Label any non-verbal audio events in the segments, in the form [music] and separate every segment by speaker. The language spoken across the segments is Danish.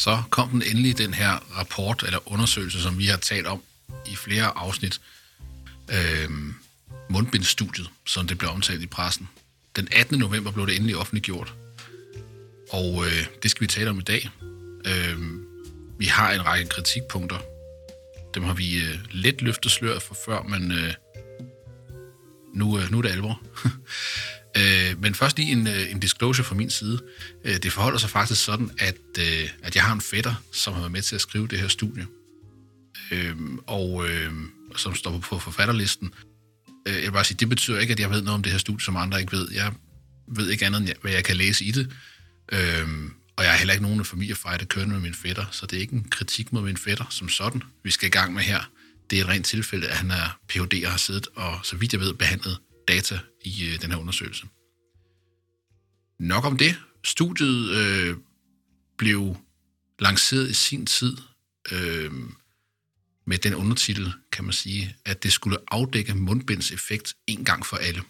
Speaker 1: så kom den endelig, den her rapport eller undersøgelse, som vi har talt om i flere afsnit. Øh, mundbindstudiet, som det blev omtalt i pressen. Den 18. november blev det endelig offentliggjort. Og øh, det skal vi tale om i dag. Øh, vi har en række kritikpunkter. Dem har vi øh, let løftet sløret for før, men øh, nu, øh, nu er det alvor. [laughs] øh, men først lige en, øh, en disclosure fra min side. Øh, det forholder sig faktisk sådan, at, øh, at jeg har en fætter, som har været med til at skrive det her studie. Øh, og øh, som står på forfatterlisten. Øh, jeg vil bare sige, det betyder ikke, at jeg ved noget om det her studie, som andre ikke ved. Jeg ved ikke andet, end hvad jeg kan læse i det. Øh, og jeg har heller ikke nogen familiefejde kørende med min fætter, så det er ikke en kritik mod min fætter som sådan, vi skal i gang med her. Det er et rent tilfælde, at han er Ph.D. og har siddet og, så vidt jeg ved, behandlet data i øh, den her undersøgelse. Nok om det. Studiet øh, blev lanceret i sin tid øh, med den undertitel, kan man sige, at det skulle afdække mundbinds effekt en gang for alle.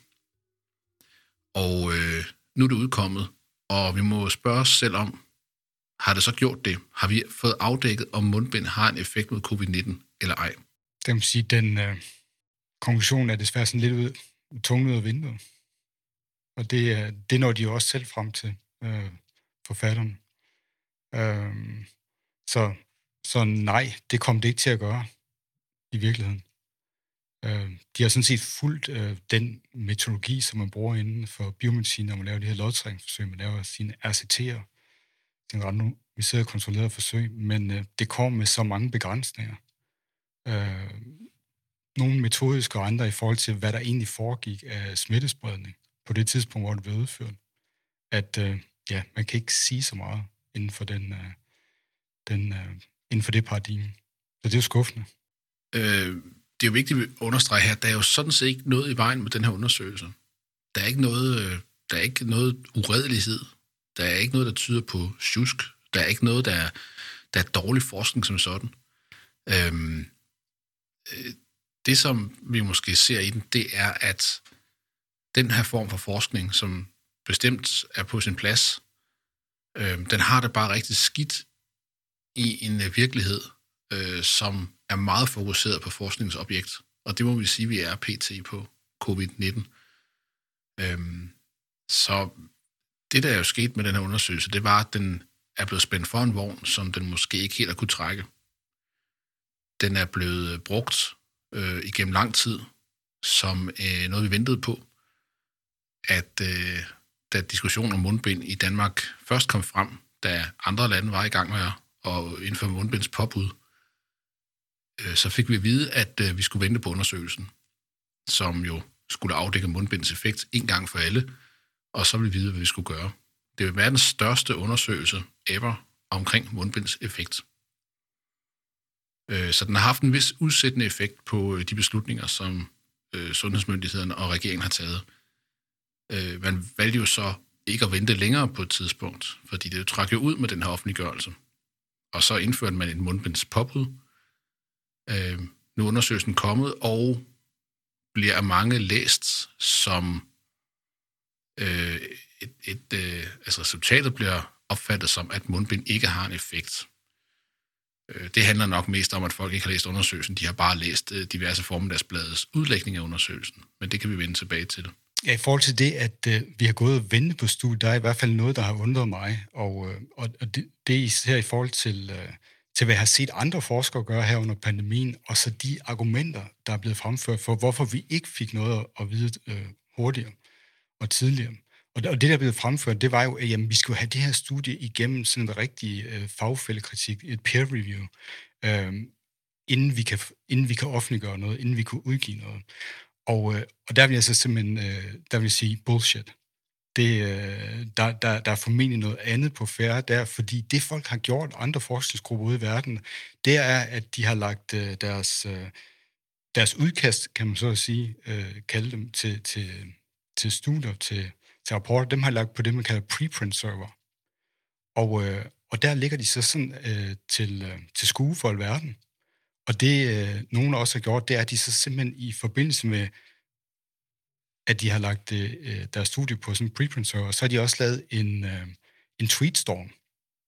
Speaker 1: Og øh, nu er det udkommet, og vi må spørge os selv om, har det så gjort det? Har vi fået afdækket, om mundbind har en effekt mod covid-19 eller ej?
Speaker 2: Det vil sige, den øh, konklusion er desværre sådan lidt ud, tungt ud af vinduet. Og det, det når de jo også selv frem til, øh, forfatteren. Øh, så, så nej, det kom det ikke til at gøre i virkeligheden. Øh, de har sådan set fulgt øh, den metodologi, som man bruger inden for biomedicin, når man laver de her lodtrækningsforsøg. Man laver sine RCT'er, den randomiserede kontrollerede forsøg, men øh, det kommer med så mange begrænsninger. Øh, nogle metodiske og andre i forhold til, hvad der egentlig foregik af smittespredning på det tidspunkt, hvor det blev udført. At øh, ja, man kan ikke sige så meget inden for, den, øh, den, øh, inden for det paradigme. Så det er jo skuffende.
Speaker 1: Øh, det er jo vigtigt at understrege her, der er jo sådan set ikke noget i vejen med den her undersøgelse. Der er ikke noget, øh, der er ikke noget uredelighed. Der er ikke noget, der tyder på tjusk. Der er ikke noget, der er, der er dårlig forskning som sådan. Øhm, øh, det, som vi måske ser i den, det er, at den her form for forskning, som bestemt er på sin plads, øh, den har det bare rigtig skidt i en øh, virkelighed, øh, som er meget fokuseret på forskningsobjekt. Og det må vi sige, vi er pt. på covid-19. Øhm, så det, der er jo sket med den her undersøgelse, det var, at den er blevet spændt for en vogn, som den måske ikke helt har kunne trække. Den er blevet brugt øh, igennem lang tid som øh, noget, vi ventede på. At øh, da diskussionen om mundbind i Danmark først kom frem, da andre lande var i gang med at indføre mundbinds påbud, øh, så fik vi at vide, at øh, vi skulle vente på undersøgelsen, som jo skulle afdække mundbinds effekt en gang for alle, og så ville vi vide, hvad vi skulle gøre. Det er verdens største undersøgelse ever omkring mundbinds effekt. Øh, så den har haft en vis udsættende effekt på øh, de beslutninger, som øh, sundhedsmyndighederne og regeringen har taget. Øh, man valgte jo så ikke at vente længere på et tidspunkt, fordi det trak jo ud med den her offentliggørelse. Og så indførte man en mundbindspåbud. Nu er undersøgelsen kommet, og bliver af mange læst som et, et, altså resultatet bliver opfattet som, at mundbind ikke har en effekt. Øh, det handler nok mest om, at folk ikke har læst undersøgelsen. De har bare læst øh, diverse formiddagsbladets udlægning af undersøgelsen. Men det kan vi vende tilbage til.
Speaker 2: Ja, i forhold til det, at øh, vi har gået og ventet på studiet, der er i hvert fald noget, der har undret mig. Og, øh, og det, det er især i forhold til, øh, til, hvad jeg har set andre forskere gøre her under pandemien, og så de argumenter, der er blevet fremført for, hvorfor vi ikke fik noget at vide øh, hurtigere og tidligere. Og det, der blev fremført, det var jo, at jamen, vi skulle have det her studie igennem sådan en rigtig øh, fagfældekritik, et peer review, øh, inden, vi kan, inden vi kan offentliggøre noget, inden vi kan udgive noget. Og, øh, og der vil jeg så simpelthen øh, der vil jeg sige bullshit. Det, øh, der, der, der er formentlig noget andet på færre der, fordi det folk har gjort, andre forskningsgrupper ude i verden, det er, at de har lagt øh, deres, øh, deres udkast, kan man så sige, øh, kalde dem, til, til, til studier, til til rapporter, dem har jeg lagt på det, man kalder preprint server. Og, øh, og der ligger de så sådan øh, til, øh, til skue for alverden. Og det, øh, nogen også har gjort, det er, at de så simpelthen i forbindelse med, at de har lagt øh, øh deres studie på sådan en preprint server, så har de også lavet en, øh, en tweetstorm,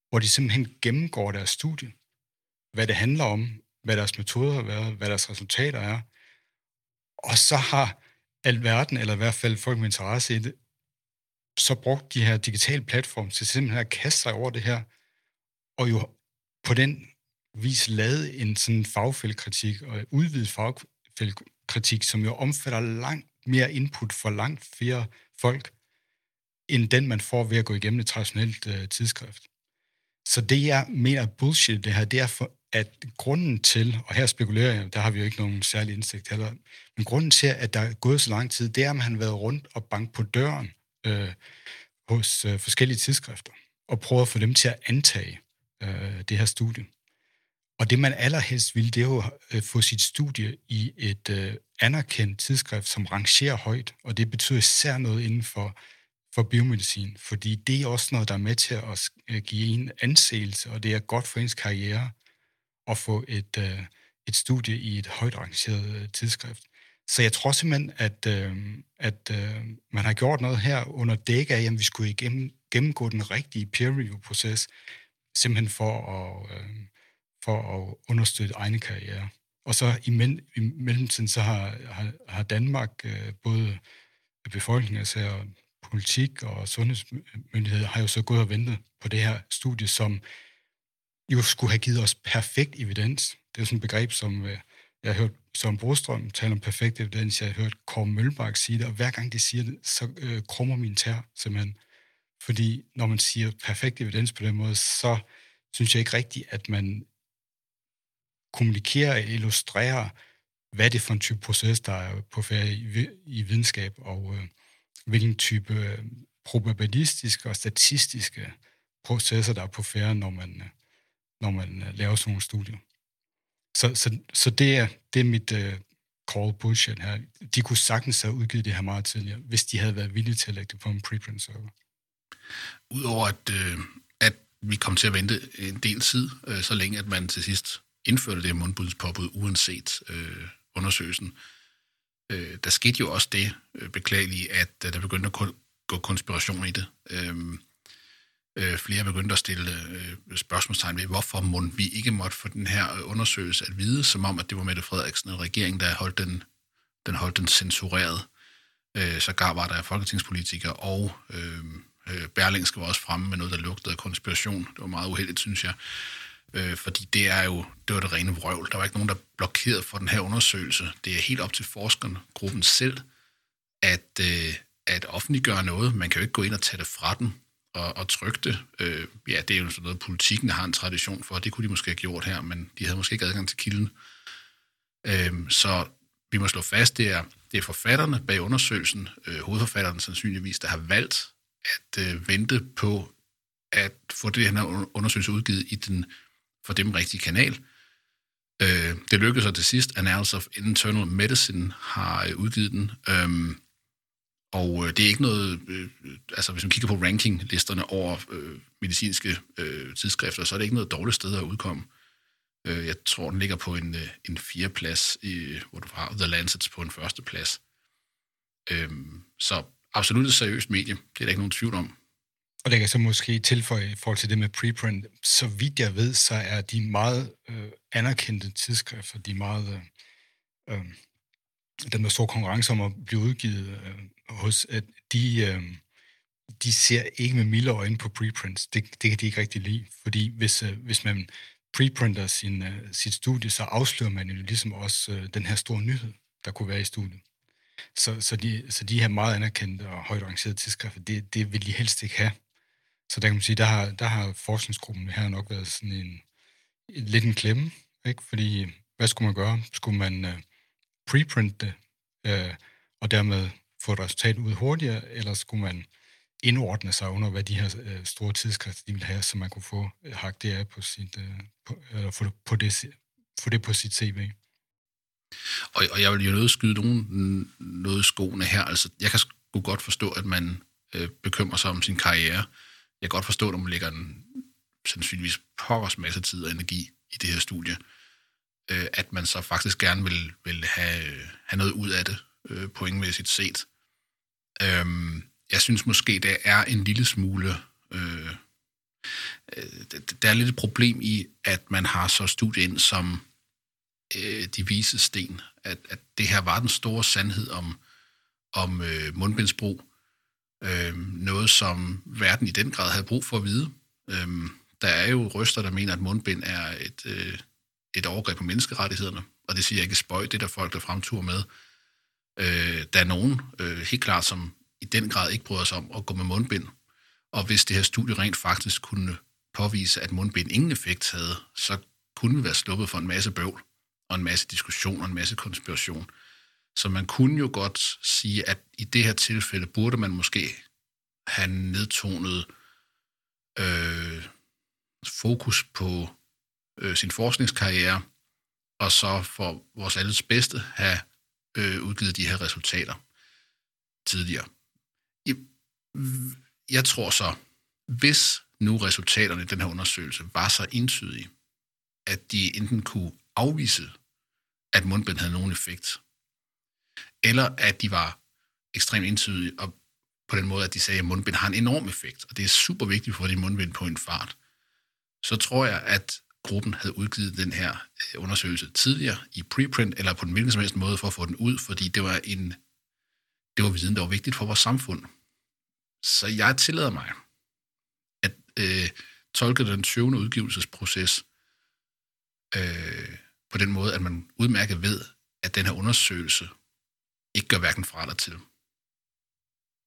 Speaker 2: hvor de simpelthen gennemgår deres studie, hvad det handler om, hvad deres metoder har været, hvad deres resultater er. Og så har alverden, eller i hvert fald folk med interesse i det, så brugt de her digitale platforme til simpelthen at kaste sig over det her, og jo på den vis lavet en sådan fagfældekritik og udvidet fagfældekritik, som jo omfatter langt mere input for langt flere folk, end den, man får ved at gå igennem et traditionelt øh, tidsskrift. Så det, jeg mener bullshit, det her, det er for, at grunden til, og her spekulerer jeg, der har vi jo ikke nogen særlig indsigt heller, men grunden til, at der er gået så lang tid, det er, at man har været rundt og banket på døren øh, hos øh, forskellige tidsskrifter, og prøvet at få dem til at antage øh, det her studie. Og det, man allerhelst vil, det er jo at få sit studie i et øh, anerkendt tidsskrift, som rangerer højt, og det betyder især noget inden for, for biomedicin, fordi det er også noget, der er med til at øh, give en anseelse, og det er godt for ens karriere at få et, øh, et studie i et højt rangeret øh, tidsskrift. Så jeg tror simpelthen, at, øh, at øh, man har gjort noget her under dæk af, at vi skulle igennem, gennemgå den rigtige peer-review-proces, simpelthen for at, øh, for at understøtte egne karriere. Og så i, mell- i mellemtiden, så har, har, har Danmark øh, både befolkningen, altså politik og sundhedsmyndigheder, har jo så gået og ventet på det her studie, som jo skulle have givet os perfekt evidens. Det er jo sådan et begreb, som øh, jeg har hørt Søren Brostrøm taler om perfekt evidens, jeg har hørt Kåre Mølbak sige det, og hver gang de siger det, så øh, krummer min tær simpelthen. Fordi når man siger perfekt evidens på den måde, så synes jeg ikke rigtigt, at man kommunikerer og illustrerer, hvad det er for en type proces, der er på ferie i, i videnskab, og øh, hvilken type øh, probabilistiske og statistiske processer, der er på ferie, når man, øh, når man øh, laver sådan nogle studier. Så, så, så det, er, det er mit uh, call bullshit her. De kunne sagtens have udgivet det her meget tidligere, hvis de havde været villige til at lægge det på en preprint server.
Speaker 1: Udover at, øh, at vi kom til at vente en del tid, øh, så længe at man til sidst indførte det her mundbudspåbud, uanset øh, undersøgelsen, øh, der skete jo også det øh, beklagelige, at øh, der begyndte at gå konspiration i det. Øh, øh, flere begyndte at stille øh, spørgsmålstegn ved, hvorfor må vi ikke måtte få den her øh, undersøgelse at vide, som om, at det var Mette Frederiksen og regeringen, der holdt den, den holdt den censureret. Øh, så gar var der folketingspolitikere, og øh, øh, Berlingske var også fremme med noget, der lugtede af konspiration. Det var meget uheldigt, synes jeg. Øh, fordi det er jo det var det rene vrøvl. Der var ikke nogen, der blokerede for den her undersøgelse. Det er helt op til forskerne, gruppen selv, at, øh, at offentliggøre noget. Man kan jo ikke gå ind og tage det fra dem og, og trykke det. Øh, ja, det er jo sådan noget, politikken har en tradition for. Det kunne de måske have gjort her, men de havde måske ikke adgang til kilden. Øh, så vi må slå fast, det er, det er forfatterne bag undersøgelsen, øh, hovedforfatterne sandsynligvis, der har valgt at øh, vente på at få det her undersøgelse udgivet i den for dem rigtige kanal. Øh, det lykkedes så til sidst. Analysis of Internal Medicine har øh, udgivet den. Øh, og øh, det er ikke noget, øh, altså hvis man kigger på rankinglisterne over øh, medicinske øh, tidsskrifter, så er det ikke noget dårligt sted at udkomme. Øh, jeg tror, den ligger på en, øh, en fjerde plads, i, hvor du har The Lancet på en første plads. Øh, så absolut et seriøst medie, det er der ikke nogen tvivl om.
Speaker 2: Og det kan så måske tilføje i forhold til det med preprint. Så vidt jeg ved, så er de meget øh, anerkendte tidsskrifter, de meget... Øh, øh, den der store konkurrence om at blive udgivet øh, hos, at de, øh, de ser ikke med milde øjne på preprints. Det, det kan de ikke rigtig lide, fordi hvis, øh, hvis man preprinter sin, øh, sit studie, så afslører man jo ligesom også øh, den her store nyhed, der kunne være i studiet. Så, så, de, så de her meget anerkendte og højt rangerede tidsskrifter, det, det vil de helst ikke have. Så der kan man sige, der har, der har forskningsgruppen her nok været sådan en, en lidt en klemme, ikke? fordi hvad skulle man gøre? Skulle man Øh, preprint det, øh, og dermed få et resultat ud hurtigere, eller skulle man indordne sig under, hvad de her øh, store tidsskrifter de ville have, så man kunne få øh, hak det af på sit, øh, på, eller få det, på det, få det på sit CV.
Speaker 1: Og, og jeg vil jo nødt skyde nogen noget skoene her. Altså, jeg kan sgu godt forstå, at man øh, bekymrer sig om sin karriere. Jeg kan godt forstå, at man lægger en sandsynligvis pokkers masse tid og energi i det her studie, øh, Øh, at man så faktisk gerne vil, vil have, øh, have noget ud af det, øh, pointmæssigt set. Øh, jeg synes måske, det er en lille smule... Øh, øh der er lidt et problem i, at man har så studiet ind som øh, de vise sten, at, at det her var den store sandhed om, om øh, mundbindsbrug. Øh, noget, som verden i den grad havde brug for at vide. Øh, der er jo røster, der mener, at mundbind er et, øh, et overgreb på menneskerettighederne, og det siger jeg ikke spøjt, det der folk, der fremturer med. Øh, der er nogen, øh, helt klart, som i den grad ikke bryder sig om at gå med mundbind. Og hvis det her studie rent faktisk kunne påvise, at mundbind ingen effekt havde, så kunne vi være sluppet for en masse bøvl, og en masse diskussion og en masse konspiration. Så man kunne jo godt sige, at i det her tilfælde burde man måske have nedtonet øh, fokus på øh, sin forskningskarriere, og så for vores alles bedste have øh, udgivet de her resultater tidligere. Jeg, jeg tror så, hvis nu resultaterne i den her undersøgelse var så entydige, at de enten kunne afvise, at mundbind havde nogen effekt, eller at de var ekstremt entydige og på den måde, at de sagde, at mundbind har en enorm effekt, og det er super vigtigt for de mundbind på en fart, så tror jeg, at gruppen havde udgivet den her øh, undersøgelse tidligere i preprint, eller på den hvilken som helst måde for at få den ud, fordi det var en det var viden, der var vigtigt for vores samfund. Så jeg tillader mig at øh, tolke den 20. udgivelsesproces øh, på den måde, at man udmærket ved, at den her undersøgelse ikke gør hverken fra eller til.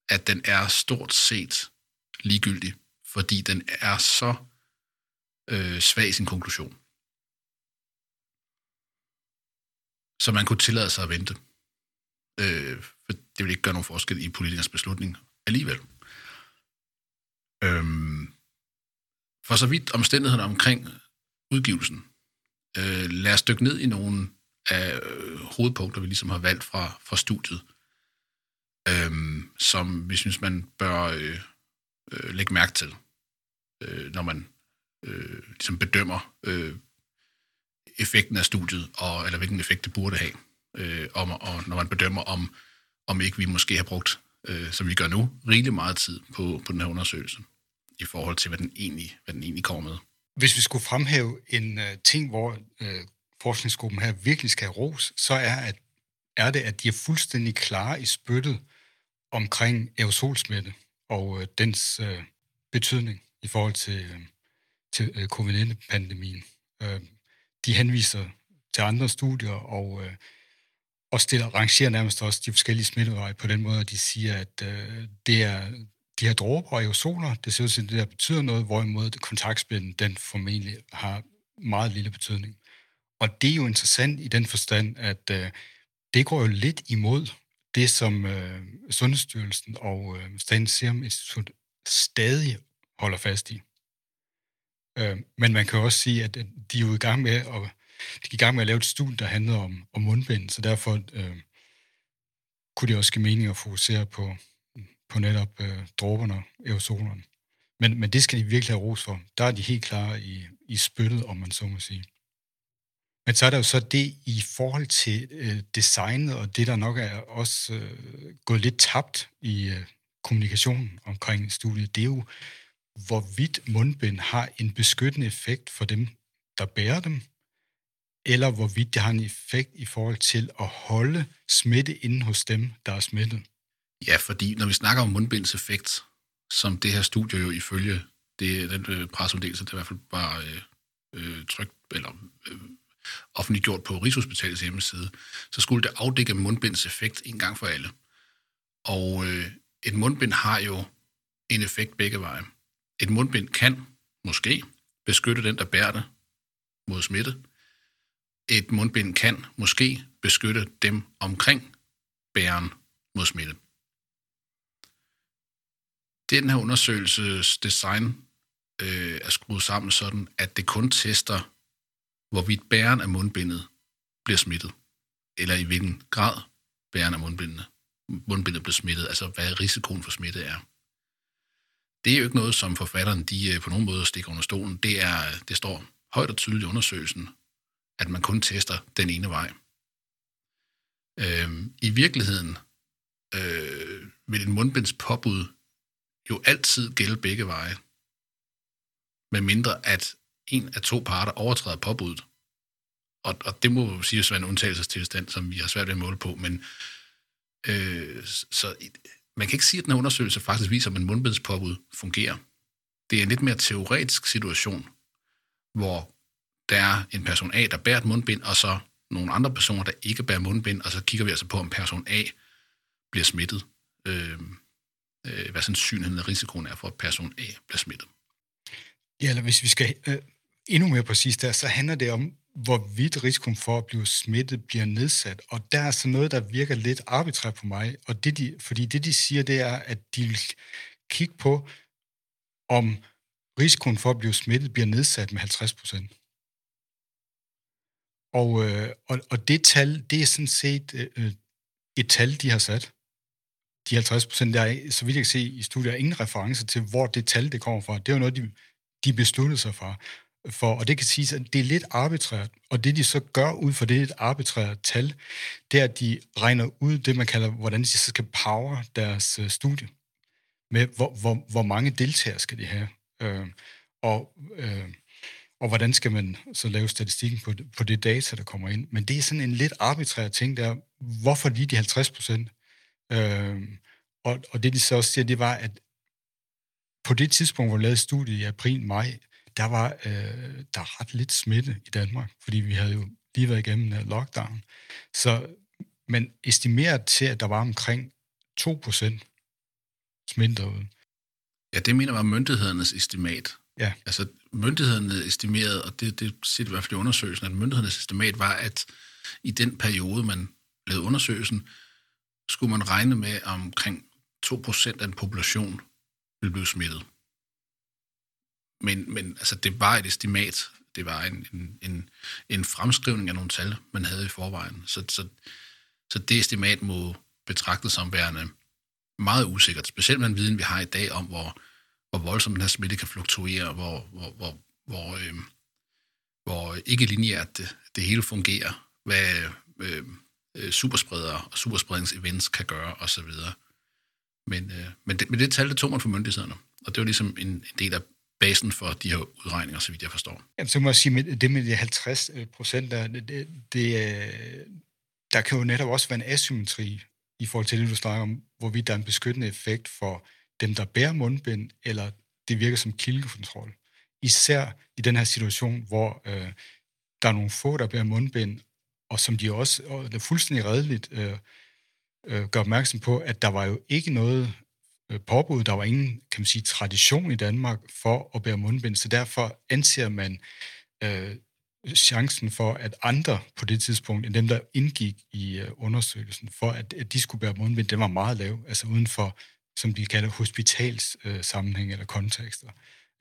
Speaker 1: At den er stort set ligegyldig, fordi den er så øh, svag i sin konklusion. Så man kunne tillade sig at vente. Øh, for det ville ikke gøre nogen forskel i politikers beslutning alligevel. Øhm, for så vidt omstændighederne omkring udgivelsen. Øh, lad os dykke ned i nogle af øh, hovedpunkter, vi ligesom har valgt fra, fra studiet, øhm, som vi synes, man bør øh, øh, lægge mærke til, øh, når man øh, ligesom bedømmer øh, effekten af studiet, og, eller hvilken effekt det burde have, øh, om, og når man bedømmer, om, om ikke vi måske har brugt, øh, som vi gør nu, rigelig meget tid på, på den her undersøgelse, i forhold til, hvad den egentlig, hvad den egentlig kommer med.
Speaker 2: Hvis vi skulle fremhæve en øh, ting, hvor øh, forskningsgruppen her virkelig skal have ros, så er, at, er det, at de er fuldstændig klare i spyttet omkring aerosolsmitte og øh, dens øh, betydning i forhold til, øh, til øh, covid-19-pandemien. Øh, de henviser til andre studier og, øh, og stiller, rangerer nærmest også de forskellige smitteveje på den måde, at de siger, at øh, det er de her dråber og aerosoler, det ser ud til, at det der betyder noget, hvorimod kontaktspænden, den formentlig har meget lille betydning. Og det er jo interessant i den forstand, at øh, det går jo lidt imod det, som øh, Sundhedsstyrelsen og øh, Statens Serum Institut stadig holder fast i. Øh, men man kan også sige, at øh, de er jo i gang med at, de er i gang med at lave et studie, der handlede om, om mundbind, så derfor øh, kunne det også give mening at fokusere på, på netop øh, dråberne og aerosolerne. Men, men det skal de virkelig have ros for. Der er de helt klare i, i spyttet, om man så må sige. Men så er der jo så det i forhold til øh, designet, og det der nok er også øh, gået lidt tabt i øh, kommunikationen omkring studiet, det er jo, hvorvidt mundbind har en beskyttende effekt for dem, der bærer dem, eller hvorvidt det har en effekt i forhold til at holde smitte inden hos dem, der er smittet.
Speaker 1: Ja, fordi når vi snakker om mundbindseffekt, som det her studie jo ifølge det, den øh, pressemeddelelse, det i hvert fald var øh, øh trygt, eller øh, offentliggjort på Rigshospitalets hjemmeside, så skulle det afdække mundbindseffekt en gang for alle. Og øh, et mundbind har jo en effekt begge veje. Et mundbind kan måske beskytte den, der bærer det mod smitte. Et mundbind kan måske beskytte dem omkring bæren mod smitte. Den her undersøgelses design øh, er skruet sammen sådan, at det kun tester, hvorvidt bæren af mundbindet bliver smittet, eller i hvilken grad bæren af mundbindet, mundbindet bliver smittet, altså hvad risikoen for smitte er. Det er jo ikke noget, som forfatteren de øh, på nogen måde stikker under stolen. Det, er, det står højt og tydeligt i undersøgelsen, at man kun tester den ene vej. Øh, I virkeligheden øh, vil en mundbinds påbud jo altid gælde begge veje. med mindre at en af to parter overtræder påbuddet. Og, og det må jo sige være en undtagelsestilstand, som vi har svært ved at måle på, men øh, så man kan ikke sige, at den her undersøgelse faktisk viser, at en mundbindspåbud fungerer. Det er en lidt mere teoretisk situation, hvor der er en person A, der bærer et mundbind, og så nogle andre personer, der ikke bærer mundbind, og så kigger vi altså på, om person A bliver smittet. Øh, øh, hvad sandsynligheden og risikoen er for, at person A bliver smittet.
Speaker 2: Ja, eller hvis vi skal øh, endnu mere præcis der, så handler det om, hvorvidt risikoen for at blive smittet bliver nedsat. Og der er så noget, der virker lidt arbitrært på mig. Og det de, fordi det, de siger, det er, at de vil kigge på, om risikoen for at blive smittet bliver nedsat med 50 procent. Og, øh, og, og det tal, det er sådan set øh, øh et tal, de har sat. De 50 procent, der er, så vidt jeg kan se i studiet, er ingen reference til, hvor det tal, det kommer fra. Det er jo noget, de, de besluttede sig for for. Og det kan siges, at det er lidt arbitrært. Og det, de så gør ud for det et arbitrært tal, det er, at de regner ud det, man kalder, hvordan de så skal power deres øh, studie. Med hvor, hvor, hvor mange deltagere skal de have. Øh, og... Øh, og hvordan skal man så lave statistikken på, på det data, der kommer ind. Men det er sådan en lidt arbitrær ting der, hvorfor lige de 50 procent? Øh, og, og det de så også siger, det var, at på det tidspunkt, hvor vi lavede studiet i april-maj, der var øh, der ret lidt smitte i Danmark, fordi vi havde jo lige været igennem en lockdown. Så man estimerede til, at der var omkring 2 procent smitte derude.
Speaker 1: Ja, det mener var myndighedernes estimat.
Speaker 2: Ja.
Speaker 1: Altså, myndighederne estimerede, og det, det siger i hvert fald i undersøgelsen, at myndighedernes estimat var, at i den periode, man lavede undersøgelsen, skulle man regne med, at omkring 2% af en population ville blive smittet. Men, men altså, det var et estimat. Det var en, en, en, en fremskrivning af nogle tal, man havde i forvejen. Så, så, så det estimat må betragtes som værende meget usikkert, specielt med den viden, vi har i dag om, hvor, hvor voldsomt den her smitte kan fluktuere, hvor, hvor, hvor, hvor, øh, hvor ikke lineært det, det hele fungerer, hvad øhm, øh, superspredere og superspredningsevents kan gøre osv. Men, øh, men, det, men det tal, det tog man for myndighederne, og det var ligesom en, en del af basen for de her udregninger, så vidt jeg forstår.
Speaker 2: Jamen, så må jeg sige, med det med de 50 øh, procent, der, det, det, øh, der kan jo netop også være en asymmetri i forhold til det, du snakker om, hvorvidt der er en beskyttende effekt for dem, der bærer mundbind, eller det virker som kildekontrol. Især i den her situation, hvor øh, der er nogle få, der bærer mundbind, og som de også, og det er fuldstændig redeligt, øh, øh, gør opmærksom på, at der var jo ikke noget Øh, påbud, der var ingen, kan man sige, tradition i Danmark for at bære mundbind, så derfor anser man øh, chancen for, at andre på det tidspunkt, end dem, der indgik i øh, undersøgelsen, for at, at de skulle bære mundbind, den var meget lav, altså uden for som de kalder hospitalssammenhæng øh, eller kontekster.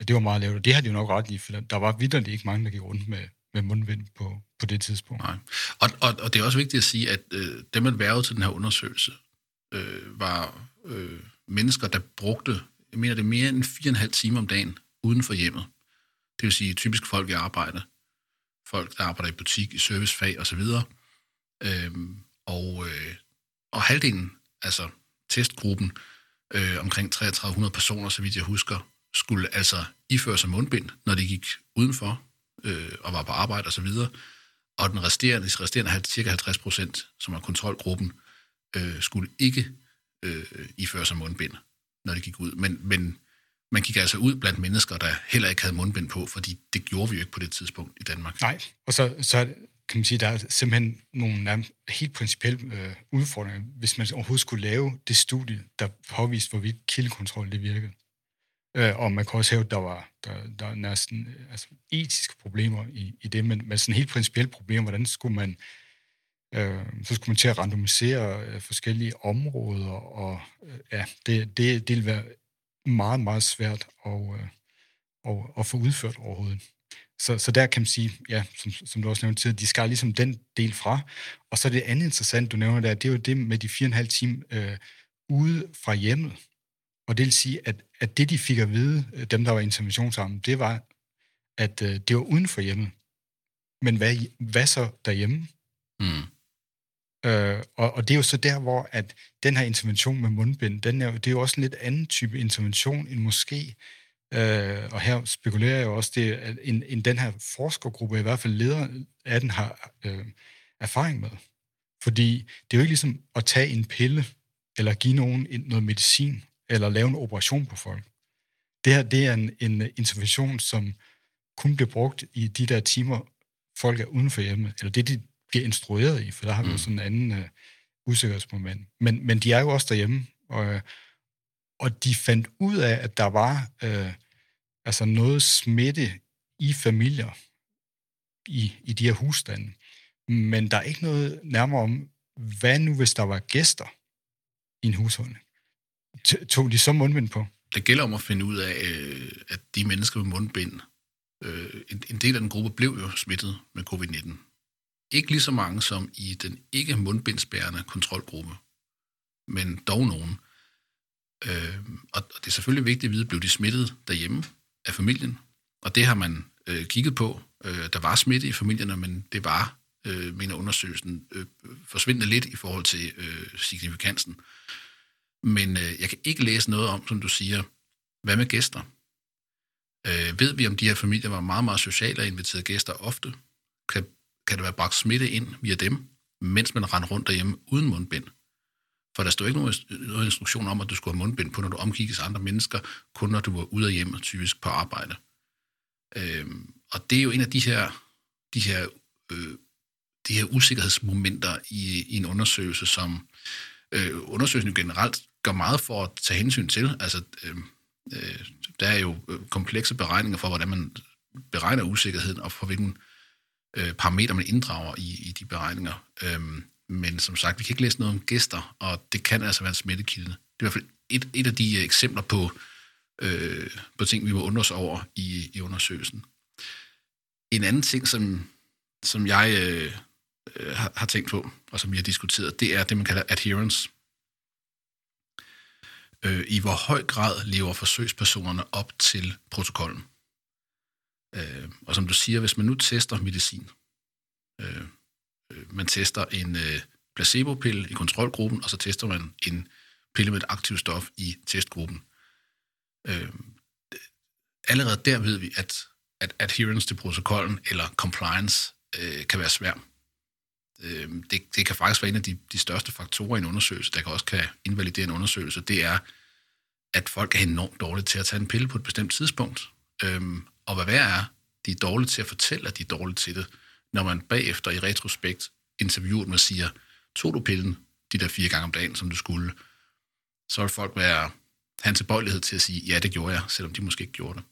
Speaker 2: Det var meget lavt, og det har de jo nok ret i, for der var vidderligt ikke mange, der gik rundt med, med mundvind på, på det tidspunkt.
Speaker 1: Nej. Og, og, og det er også vigtigt at sige, at øh, dem, man værvede til den her undersøgelse, øh, var øh, mennesker, der brugte, jeg mener det mere end 4,5 timer om dagen uden for hjemmet. Det vil sige typisk folk i arbejde, folk, der arbejder i butik, i servicefag osv. Øhm, og, øh, og halvdelen, altså testgruppen, øh, omkring 3300 personer, så vidt jeg husker, skulle altså iføre sig mundbind, når de gik udenfor øh, og var på arbejde osv., og, og den resterende, resterende cirka 50 procent, som er kontrolgruppen, øh, skulle ikke øh, iføre sig mundbind, når det gik ud. Men, men man gik altså ud blandt mennesker, der heller ikke havde mundbind på, fordi det gjorde vi jo ikke på det tidspunkt i Danmark.
Speaker 2: Nej, og så, så kan man sige, der er simpelthen nogle helt principielle øh, udfordringer, hvis man overhovedet skulle lave det studie, der påviste, hvorvidt kildekontrol det virkede. Øh, og man kan også have, at der var der, der er næsten øh, altså, etiske problemer i, i det, men, men sådan helt principielle problemer, hvordan skulle man øh, så skulle man til at randomisere øh, forskellige områder, og øh, ja, det, det, det vil være meget, meget svært at, at, at få udført overhovedet. Så, så der kan man sige, ja, som, som du også nævnte tidligere, de skal ligesom den del fra. Og så det andet interessant, du nævner der, det er jo det med de fire og en halv time øh, ude fra hjemmet. Og det vil sige, at, at det, de fik at vide, øh, dem der var interventionsarmen, det var, at øh, det var uden for hjemmet. Men hvad, hvad så derhjemme? Mm. Øh, og, og det er jo så der, hvor at den her intervention med mundbind, den er, det er jo også en lidt anden type intervention, end måske øh, og her spekulerer jeg også, det, at en, en, den her forskergruppe, i hvert fald leder af den, har øh, erfaring med. Fordi det er jo ikke ligesom at tage en pille, eller give nogen noget medicin, eller lave en operation på folk. Det her, det er en, en intervention, som kun bliver brugt i de der timer, folk er uden for hjemme, eller det, de bliver instrueret i, for der har vi jo mm. sådan en anden uh, usikkerhedsmoment. Men, men de er jo også derhjemme, og, og de fandt ud af, at der var uh, altså noget smitte i familier, i, i de her husstande. Men der er ikke noget nærmere om, hvad nu hvis der var gæster i en husholdning? Tog de så mundbind på?
Speaker 1: Det gælder om at finde ud af, øh, at de mennesker med mundbind, øh, en del af den gruppe blev jo smittet med covid-19. Ikke lige så mange som i den ikke mundbindsbærende kontrolgruppe, men dog nogen. Øh, og det er selvfølgelig vigtigt at vide, blev de smittet derhjemme af familien? Og det har man øh, kigget på. Øh, der var smitte i familierne, men det var øh, mener undersøgelsen, øh, forsvindende lidt i forhold til øh, signifikansen. Men øh, jeg kan ikke læse noget om, som du siger, hvad med gæster? Øh, ved vi, om de her familier var meget, meget sociale og inviterede gæster ofte? Kan, kan der være bragt smitte ind via dem, mens man rendte rundt derhjemme uden mundbind? For der stod ikke nogen, nogen instruktion om, at du skulle have mundbind på, når du omkigges andre mennesker, kun når du var ude af hjemmet, typisk på arbejde. Øhm, og det er jo en af de her, de her øh, de her usikkerhedsmomenter i, i en undersøgelse, som øh, undersøgelsen generelt gør meget for at tage hensyn til. Altså, øh, øh, der er jo øh, komplekse beregninger for, hvordan man beregner usikkerheden, og for hvilken øh, Øh, parameter man inddrager i, i de beregninger. Øhm, men som sagt, vi kan ikke læse noget om gæster, og det kan altså være en smittekilde. Det er i hvert fald et, et af de øh, eksempler på, øh, på ting, vi må undre os over i, i undersøgelsen. En anden ting, som, som jeg øh, øh, har, har tænkt på, og som vi har diskuteret, det er det, man kalder adherence. Øh, I hvor høj grad lever forsøgspersonerne op til protokollen. Øh, og som du siger, hvis man nu tester medicin, øh, øh man tester en øh, placebo-pille i kontrolgruppen, og så tester man en pille med et aktivt stof i testgruppen. Øh, allerede der ved vi, at, at adherence til protokollen eller compliance øh, kan være svært øh, det, det kan faktisk være en af de, de største faktorer i en undersøgelse, der kan også kan invalidere en undersøgelse, det er, at folk er enormt dårlige til at tage en pille på et bestemt tidspunkt. Øhm, og hvad værre er, de er dårlige til at fortælle, at de er dårlige til det, når man bagefter i retrospekt interviewer dem og siger, tog du pillen de der fire gange om dagen, som du skulle, så vil folk være, have en tilbøjelighed til at sige, ja, det gjorde jeg, selvom de måske ikke gjorde det.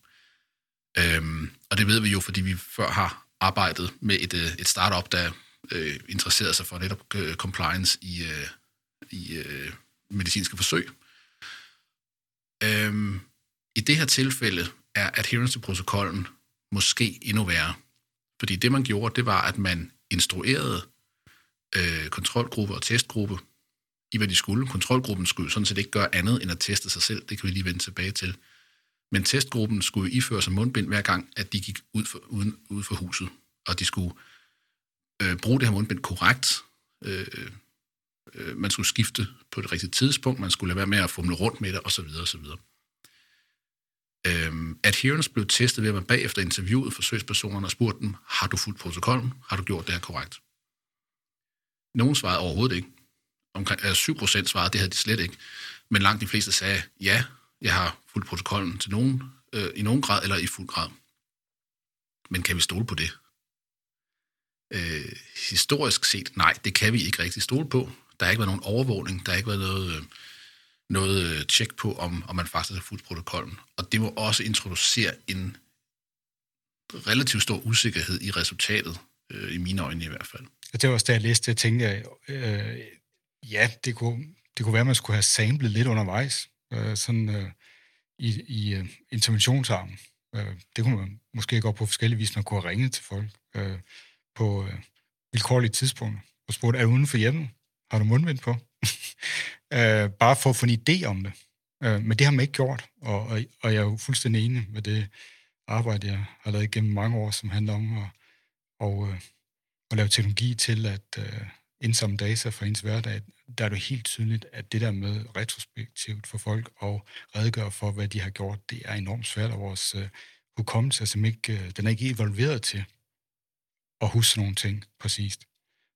Speaker 1: Øhm, og det ved vi jo, fordi vi før har arbejdet med et, øh, et startup, der øh, interesserede sig for netop øh, compliance i, øh, i øh, medicinske forsøg. Øhm, I det her tilfælde er adherence til protokollen måske endnu værre. Fordi det, man gjorde, det var, at man instruerede øh, kontrolgruppe og testgruppe i, hvad de skulle. Kontrolgruppen skulle sådan set ikke gøre andet end at teste sig selv. Det kan vi lige vende tilbage til. Men testgruppen skulle iføre sig mundbind hver gang, at de gik ud for, uden, ud for huset. Og de skulle øh, bruge det her mundbind korrekt. Øh, øh, man skulle skifte på det rigtige tidspunkt, man skulle lade være med at fumle rundt med det, osv. osv. Øh, adherence blev testet ved, at man bagefter interviewede forsøgspersonerne og spurgte dem, har du fuldt protokollen? Har du gjort det her korrekt? Nogen svarede overhovedet ikke. Omkring altså, 7 procent svarede, det havde de slet ikke. Men langt de fleste sagde, ja, jeg har fuldt protokollen til nogen, øh, i nogen grad eller i fuld grad. Men kan vi stole på det? Øh, historisk set, nej, det kan vi ikke rigtig stole på. Der har ikke været nogen overvågning, der har ikke været noget, øh, noget øh, tjek på, om, om man faktisk har fuldt protokollen. Og det må også introducere en relativt stor usikkerhed i resultatet, øh, i mine øjne i hvert fald.
Speaker 2: Og det var også da jeg læste det, tænkte jeg, øh, ja, det kunne, det kunne være, at man skulle have samlet lidt undervejs, øh, sådan øh, i, i uh, interventionsarmen. Øh, det kunne man måske godt på forskellige vis, man kunne have ringet til folk. Øh, på øh, vilkårlige tidspunkter og spurgt, er du uden for hjemmet? Har du mundvind på? [laughs] øh, bare for at få en idé om det. Øh, men det har man ikke gjort, og, og, og jeg er jo fuldstændig enig med det arbejde, jeg har lavet gennem mange år, som handler om at, og, øh, at lave teknologi til at øh, indsamle data for ens hverdag, der er det helt tydeligt, at det der med retrospektivt for folk og redegøre for, hvad de har gjort, det er enormt svært, og vores øh, hukommelse er ikke, øh, den er ikke involveret til at huske nogle ting præcist.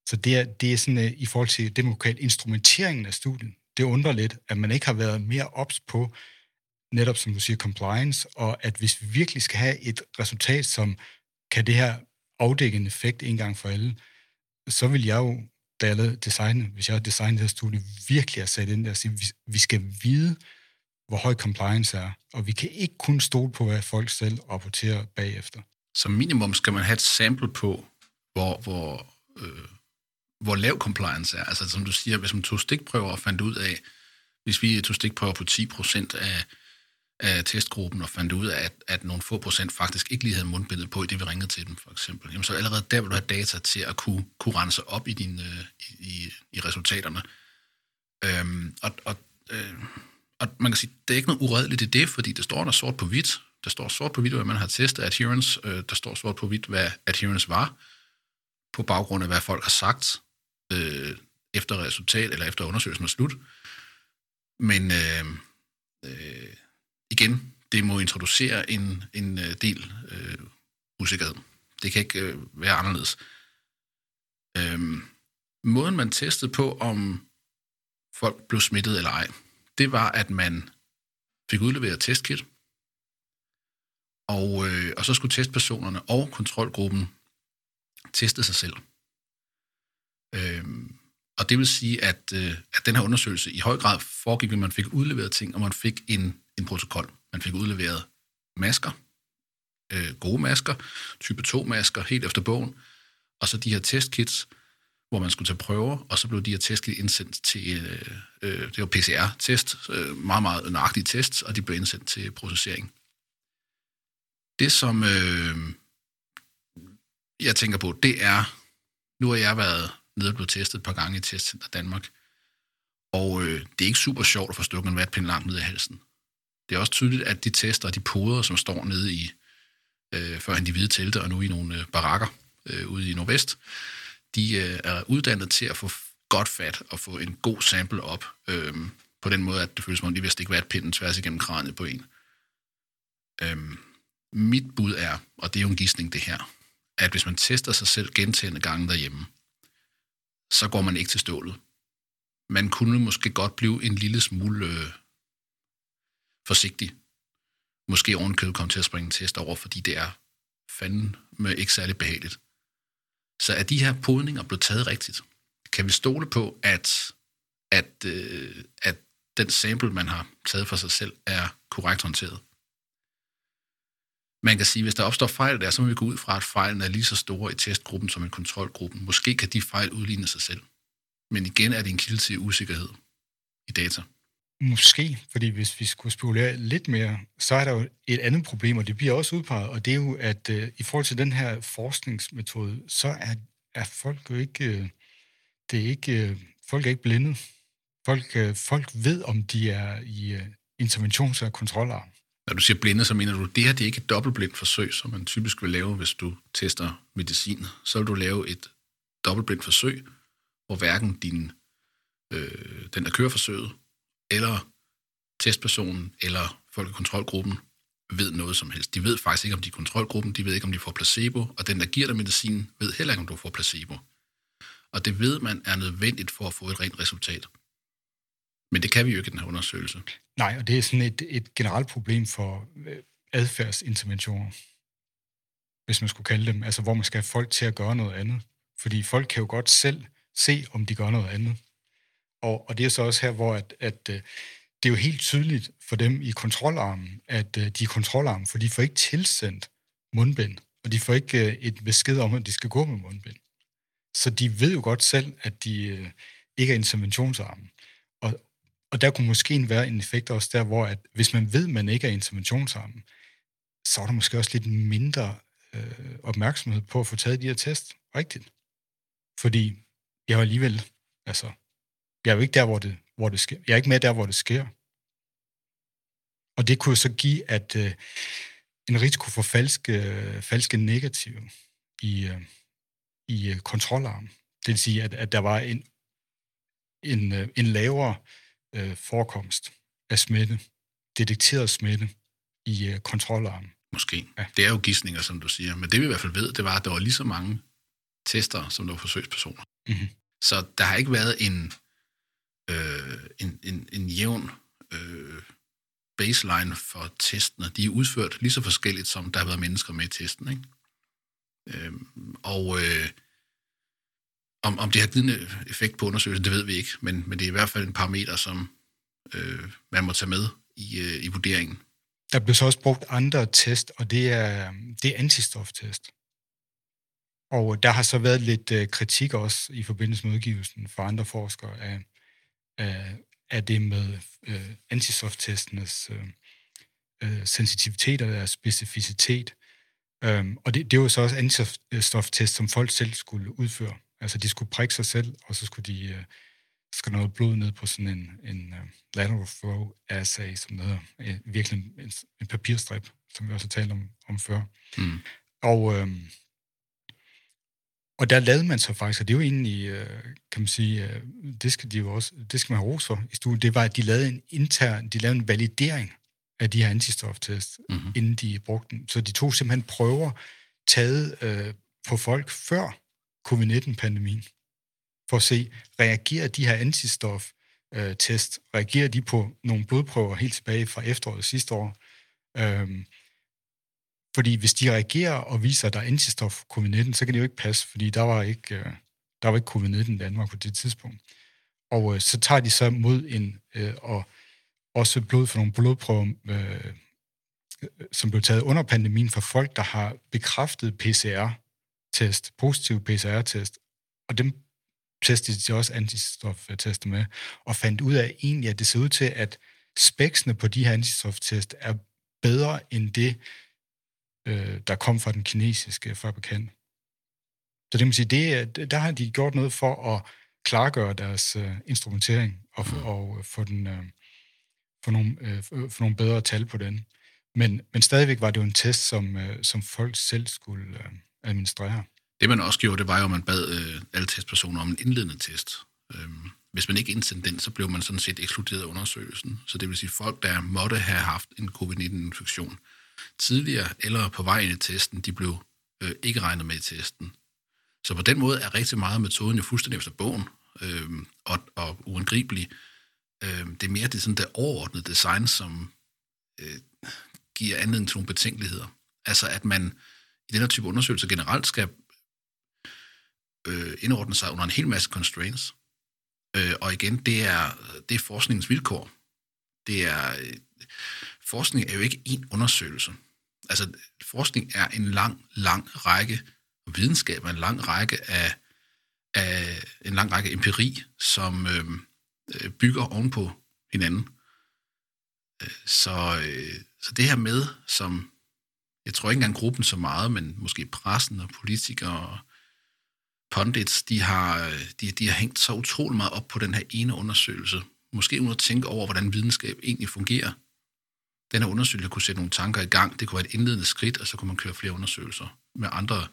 Speaker 2: Så det er, det er sådan, øh, i forhold til det, man kunne kalde instrumenteringen af studiet, det undrer lidt, at man ikke har været mere ops på, netop som du siger, compliance, og at hvis vi virkelig skal have et resultat, som kan det her afdække en effekt en gang for alle, så vil jeg jo, da jeg lavede hvis jeg har designet det her studie, virkelig have sat ind der og sige, vi, vi skal vide, hvor høj compliance er, og vi kan ikke kun stole på, hvad folk selv rapporterer bagefter.
Speaker 1: Som minimum skal man have et sample på, hvor, hvor, øh, hvor lav compliance er. Altså som du siger, hvis man tog stikprøver og fandt ud af, hvis vi tog stikprøver på 10% af, af testgruppen og fandt ud af, at, at nogle få procent faktisk ikke lige havde mundbindet på i det, vi ringede til dem, for eksempel. Jamen, så allerede der vil du have data til at kunne, kunne rense op i, din, øh, i, i, i resultaterne. Øhm, og, og, øh, og man kan sige, det er ikke noget uredeligt i det, fordi det står der sort på hvidt. Der står sort på hvidt, hvad man har testet adherence. Øh, der står sort på hvidt, hvad adherence var, på baggrund af, hvad folk har sagt øh, efter resultat, eller efter undersøgelsen er slut. Men øh, øh, igen, det må introducere en, en øh, del øh, usikkerhed. Det kan ikke øh, være anderledes. Øh, måden, man testede på, om folk blev smittet eller ej, det var, at man fik udleveret testkit, og, øh, og så skulle testpersonerne og kontrolgruppen teste sig selv. Og det vil sige, at, øh, at den her undersøgelse i høj grad foregik, at man fik udleveret ting, og man fik en, en protokol. Man fik udleveret masker, øh, gode masker, type 2-masker, helt efter bogen, og så de her testkits, hvor man skulle tage prøver, og så blev de her testkits indsendt til, øh, øh det var PCR-test, øh, meget, meget nøjagtige tests, og de blev indsendt til processering. Det, som øh, jeg tænker på, det er, nu har jeg været nede og blev testet et par gange i Testcenter Danmark, og øh, det er ikke super sjovt at få stukket en vatpind langt ned i halsen. Det er også tydeligt, at de tester og de poder, som står nede i, øh, førhen de hvide telte, og nu i nogle øh, barakker øh, ude i Nordvest, de øh, er uddannet til at få godt fat og få en god sample op, øh, på den måde, at det føles som om, de vil ikke vatpinden tværs igennem kraniet på en. Øh, mit bud er, og det er jo en gidsning det her, at hvis man tester sig selv gentagende gange derhjemme, så går man ikke til stålet. Man kunne måske godt blive en lille smule øh, forsigtig. Måske ovenkød komme til at springe en test over, fordi det er fanden med ikke særlig behageligt. Så er de her podninger blevet taget rigtigt? Kan vi stole på, at, at, øh, at den sample, man har taget for sig selv, er korrekt håndteret? Man kan sige, at hvis der opstår fejl der, så må vi gå ud fra, at fejlen er lige så store i testgruppen som i kontrolgruppen. Måske kan de fejl udligne sig selv. Men igen er det en kilde til usikkerhed i data.
Speaker 2: Måske, fordi hvis vi skulle spekulere lidt mere, så er der jo et andet problem, og det bliver også udpeget, og det er jo, at øh, i forhold til den her forskningsmetode, så er, er folk jo ikke, øh, det er ikke, øh, folk er ikke blinde. Folk, øh, folk ved, om de er i øh, interventions- og kontrolarm.
Speaker 1: Når du siger blinde, så mener du, at det her det er ikke et dobbeltblindt forsøg, som man typisk vil lave, hvis du tester medicin. Så vil du lave et dobbeltblindt forsøg, hvor hverken din, øh, den, der kører forsøget, eller testpersonen, eller folkekontrolgruppen ved noget som helst. De ved faktisk ikke, om de er kontrolgruppen, de ved ikke, om de får placebo, og den, der giver dig medicin, ved heller ikke, om du får placebo. Og det ved man er nødvendigt for at få et rent resultat. Men det kan vi jo ikke i den her undersøgelse.
Speaker 2: Nej, og det er sådan et, et generelt problem for øh, adfærdsinterventioner, hvis man skulle kalde dem, altså hvor man skal have folk til at gøre noget andet. Fordi folk kan jo godt selv se, om de gør noget andet. Og, og det er så også her, hvor at, at, øh, det er jo helt tydeligt for dem i kontrolarmen, at øh, de er kontrolarmen, for de får ikke tilsendt mundbind, og de får ikke et besked om, at de skal gå med mundbind. Så de ved jo godt selv, at de ikke er interventionsarmen. Og og der kunne måske være en effekt også der, hvor at hvis man ved, at man ikke er interventionsarmen, så er der måske også lidt mindre øh, opmærksomhed på at få taget de her test rigtigt. Fordi jeg er alligevel, altså, jeg er jo ikke der, hvor det, hvor det sker. Jeg er ikke med der, hvor det sker. Og det kunne så give, at øh, en risiko for falske, øh, falske negative i, øh, i øh, kontrolarmen, Det vil sige, at, at der var en, en, øh, en lavere øh, forekomst af smitte, detekteret smitte i øh, kontrolarmen.
Speaker 1: Måske. Ja. Det er jo gissninger, som du siger. Men det vi i hvert fald ved, det var, at der var lige så mange tester, som der var forsøgspersoner. Mm-hmm. Så der har ikke været en, øh, en, en, en jævn øh, baseline for testene. De er udført lige så forskelligt, som der har været mennesker med i testen. Ikke? Øh, og øh, om, om det har givet en øh, effekt på undersøgelsen, det ved vi ikke, men, men det er i hvert fald en parameter, som øh, man må tage med i, øh, i vurderingen.
Speaker 2: Der bliver så også brugt andre test, og det er, det er antistoftest. Og der har så været lidt øh, kritik også i forbindelse med udgivelsen fra andre forskere af, af, af det med øh, antistoftesternes øh, øh, sensitivitet og deres specificitet. Øhm, og det, det var så også antistoftest, som folk selv skulle udføre. Altså de skulle prikke sig selv, og så skulle de øh, skal noget blod ned på sådan en, en uh, lateral flow assay, som hedder uh, virkelig en, en papirstrip, som vi også har talt om, om før. Mm. Og, øhm, og der lavede man så faktisk, og det er jo egentlig, øh, kan man sige, øh, det skal de jo også, det skal man have ros for i studiet, det var, at de lavede en intern, de lavede en validering af de her antistoftest, mm-hmm. inden de brugte dem. Så de tog simpelthen prøver taget øh, på folk før covid-19-pandemien, for at se, reagerer de her antistof-test, øh, reagerer de på nogle blodprøver helt tilbage fra efteråret sidste år? Øhm, fordi hvis de reagerer og viser, at der er antistof covid-19, så kan det jo ikke passe, fordi der var ikke, øh, der var ikke covid-19 i Danmark på det tidspunkt. Og øh, så tager de så mod en, øh, og også blod for nogle blodprøver, øh, som blev taget under pandemien for folk, der har bekræftet PCR, PCR-test, positiv PCR-test, og dem testede de også antistoftester med, og fandt ud af egentlig, at det ser ud til, at spæksene på de her antistoftest er bedre end det, øh, der kom fra den kinesiske fabrikant. Så det må sige, det, der har de gjort noget for at klargøre deres øh, instrumentering og, mm. og få, den, øh, få, nogle, øh, få nogle bedre tal på den. Men, men stadigvæk var det jo en test, som, øh, som folk selv skulle øh, administrere.
Speaker 1: Det man også gjorde, det var jo, at man bad øh, alle testpersoner om en indledende test. Øhm, hvis man ikke indsendte den, så blev man sådan set ekskluderet af undersøgelsen. Så det vil sige, folk, der måtte have haft en covid-19-infektion tidligere eller på vej ind i testen, de blev øh, ikke regnet med i testen. Så på den måde er rigtig meget af metoden jo fuldstændig efter bogen øh, og, og uangribelig. Øh, det er mere det, sådan, det overordnede design, som øh, giver anledning til nogle betænkeligheder. Altså at man i den her type undersøgelser generelt skal øh, indordne sig under en hel masse constraints. Øh, og igen, det er, det er forskningens vilkår. Det er, øh, forskning er jo ikke én undersøgelse. Altså, forskning er en lang, lang række, videnskab er en lang række af, af en lang række empiri, som øh, øh bygger ovenpå hinanden. Øh, så, øh, så det her med, som jeg tror ikke engang gruppen så meget, men måske pressen og politikere og pundits, de har, øh, de, de har hængt så utrolig meget op på den her ene undersøgelse. Måske uden at tænke over, hvordan videnskab egentlig fungerer. Den her undersøgelse kunne sætte nogle tanker i gang. Det kunne være et indledende skridt, og så kunne man køre flere undersøgelser med andre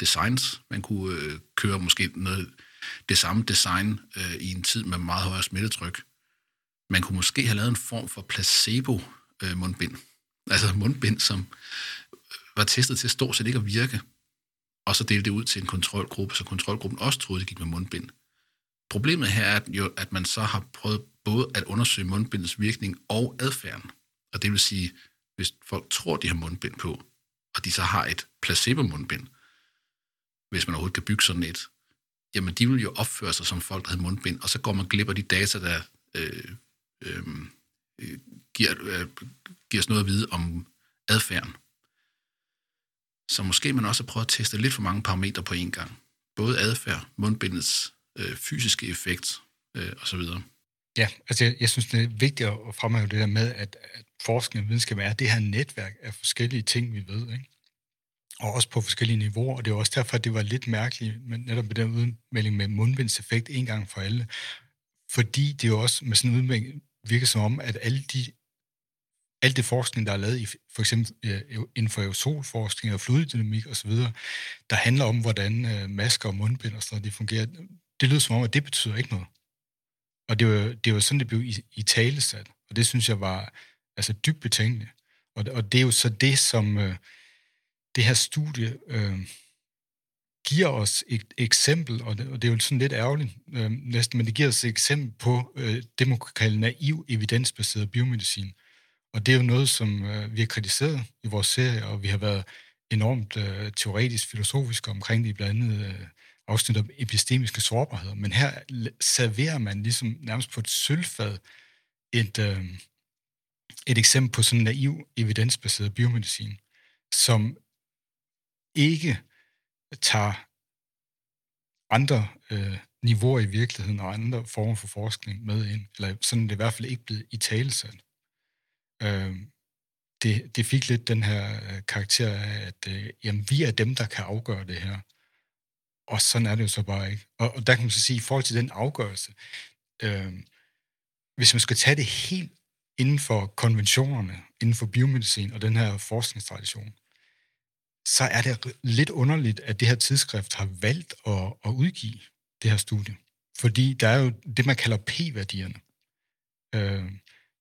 Speaker 1: designs. Man kunne øh, køre måske noget, det samme design øh, i en tid med meget højere smittetryk. Man kunne måske have lavet en form for placebo-mundbind. Øh, altså mundbind, som var testet til stort set ikke at virke, og så delte det ud til en kontrolgruppe, så kontrolgruppen også troede, det gik med mundbind. Problemet her er jo, at man så har prøvet både at undersøge mundbindets virkning og adfærden. Og det vil sige, hvis folk tror, de har mundbind på, og de så har et placebo-mundbind, hvis man overhovedet kan bygge sådan et, jamen de vil jo opføre sig som folk, der har mundbind, og så går man glip af de data, der øh, øh, øh giver, øh, giver os noget at vide om adfærden. Så måske man også har prøvet at teste lidt for mange parametre på én gang. Både adfærd, mundbindets øh, fysiske effekt øh, osv.
Speaker 2: Ja, altså jeg, jeg synes, det er vigtigt at fremhæve det der med, at, at forskning og videnskab er det her netværk af forskellige ting, vi ved, ikke? og også på forskellige niveauer, og det er også derfor, at det var lidt mærkeligt, men netop med den udmelding med mundbindseffekt en gang for alle, fordi det jo også med sådan en udmelding virker som om, at alle de alt det forskning, der er lavet i for eksempel øh, inden for aerosolforskning og fluiddynamik osv., der handler om, hvordan øh, masker og mundbind og sådan noget, de fungerer, det lyder som om, at det betyder ikke noget. Og det var, det var sådan, det blev i, i talesat. Og det synes jeg var altså dybt betænkeligt. Og, og det er jo så det, som øh, det her studie øh, giver os et eksempel, og det, og det er jo sådan lidt ærgerligt øh, næsten, men det giver os et eksempel på øh, det, man kan kalde naiv evidensbaseret biomedicin. Og det er jo noget, som øh, vi har kritiseret i vores serie, og vi har været enormt øh, teoretisk filosofisk omkring det, blandt andet øh, afsnit om epistemiske sårbarheder. Men her serverer man ligesom nærmest på et sølvfad et, øh, et eksempel på sådan en naiv evidensbaseret biomedicin, som ikke tager andre øh, niveauer i virkeligheden og andre former for forskning med ind, eller sådan det er i hvert fald ikke blevet i talesat. Øh, det, det fik lidt den her øh, karakter af, at øh, jamen, vi er dem, der kan afgøre det her. Og sådan er det jo så bare ikke. Og, og der kan man så sige, i forhold til den afgørelse, øh, hvis man skal tage det helt inden for konventionerne, inden for biomedicin og den her forskningstradition, så er det lidt underligt, at det her tidsskrift har valgt at, at udgive det her studie. Fordi der er jo det, man kalder p-værdierne, øh,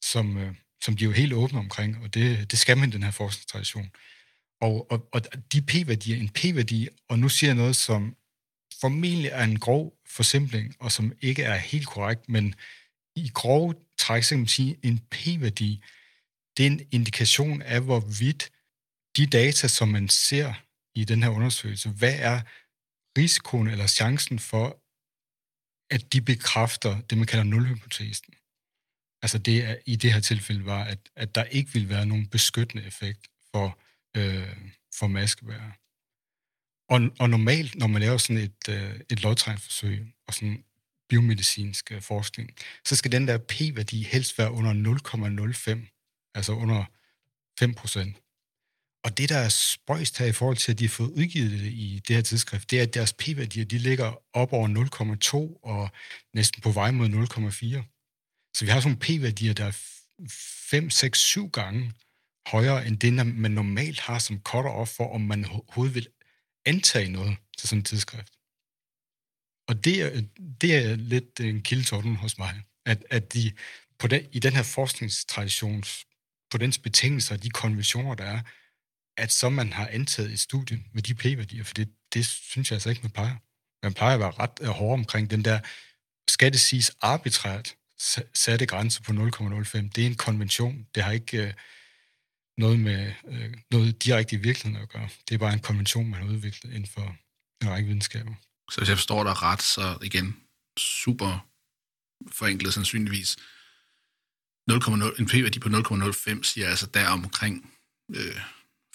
Speaker 2: som, øh, som de er jo helt åbne omkring, og det, det skal man i den her forskningstradition. Og, og, og de p-værdier, en p-værdi, og nu siger jeg noget, som formentlig er en grov forsimpling, og som ikke er helt korrekt, men i grove træk, så kan man sige, en p-værdi, det er en indikation af, hvorvidt de data, som man ser i den her undersøgelse, hvad er risikoen eller chancen for, at de bekræfter det, man kalder nulhypotesen? Altså det er, i det her tilfælde var, at, at der ikke vil være nogen beskyttende effekt for, øh, for maskebærere. Og, og normalt, når man laver sådan et, øh, et lodtrækningsforsøg og sådan biomedicinsk øh, forskning, så skal den der p-værdi helst være under 0,05, altså under 5 procent. Og det, der er spøjst her i forhold til, at de har fået udgivet det i det her tidsskrift, det er, at deres p-værdier de ligger op over 0,2 og næsten på vej mod 0,4. Så vi har sådan nogle p-værdier, der er 5, 6, 7 gange højere end det, man normalt har som cutter-off for, om man overhovedet vil antage noget til sådan et tidsskrift. Og det er, det er lidt en kildetorten hos mig, at, at de på den, i den her forskningstradition, på dens betingelser og de konventioner, der er, at så man har antaget et studie med de p-værdier, for det, det synes jeg altså ikke, man plejer. Man plejer at være ret øh, hård omkring den der, skal det siges arbitrært, satte grænse på 0,05. Det er en konvention. Det har ikke øh, noget med øh, noget direkte i virkeligheden at gøre. Det er bare en konvention, man har udviklet inden for en række videnskaber.
Speaker 1: Så hvis jeg forstår dig ret, så igen, super forenklet sandsynligvis, 0,0, en p-værdi på 0,05 siger altså der omkring øh,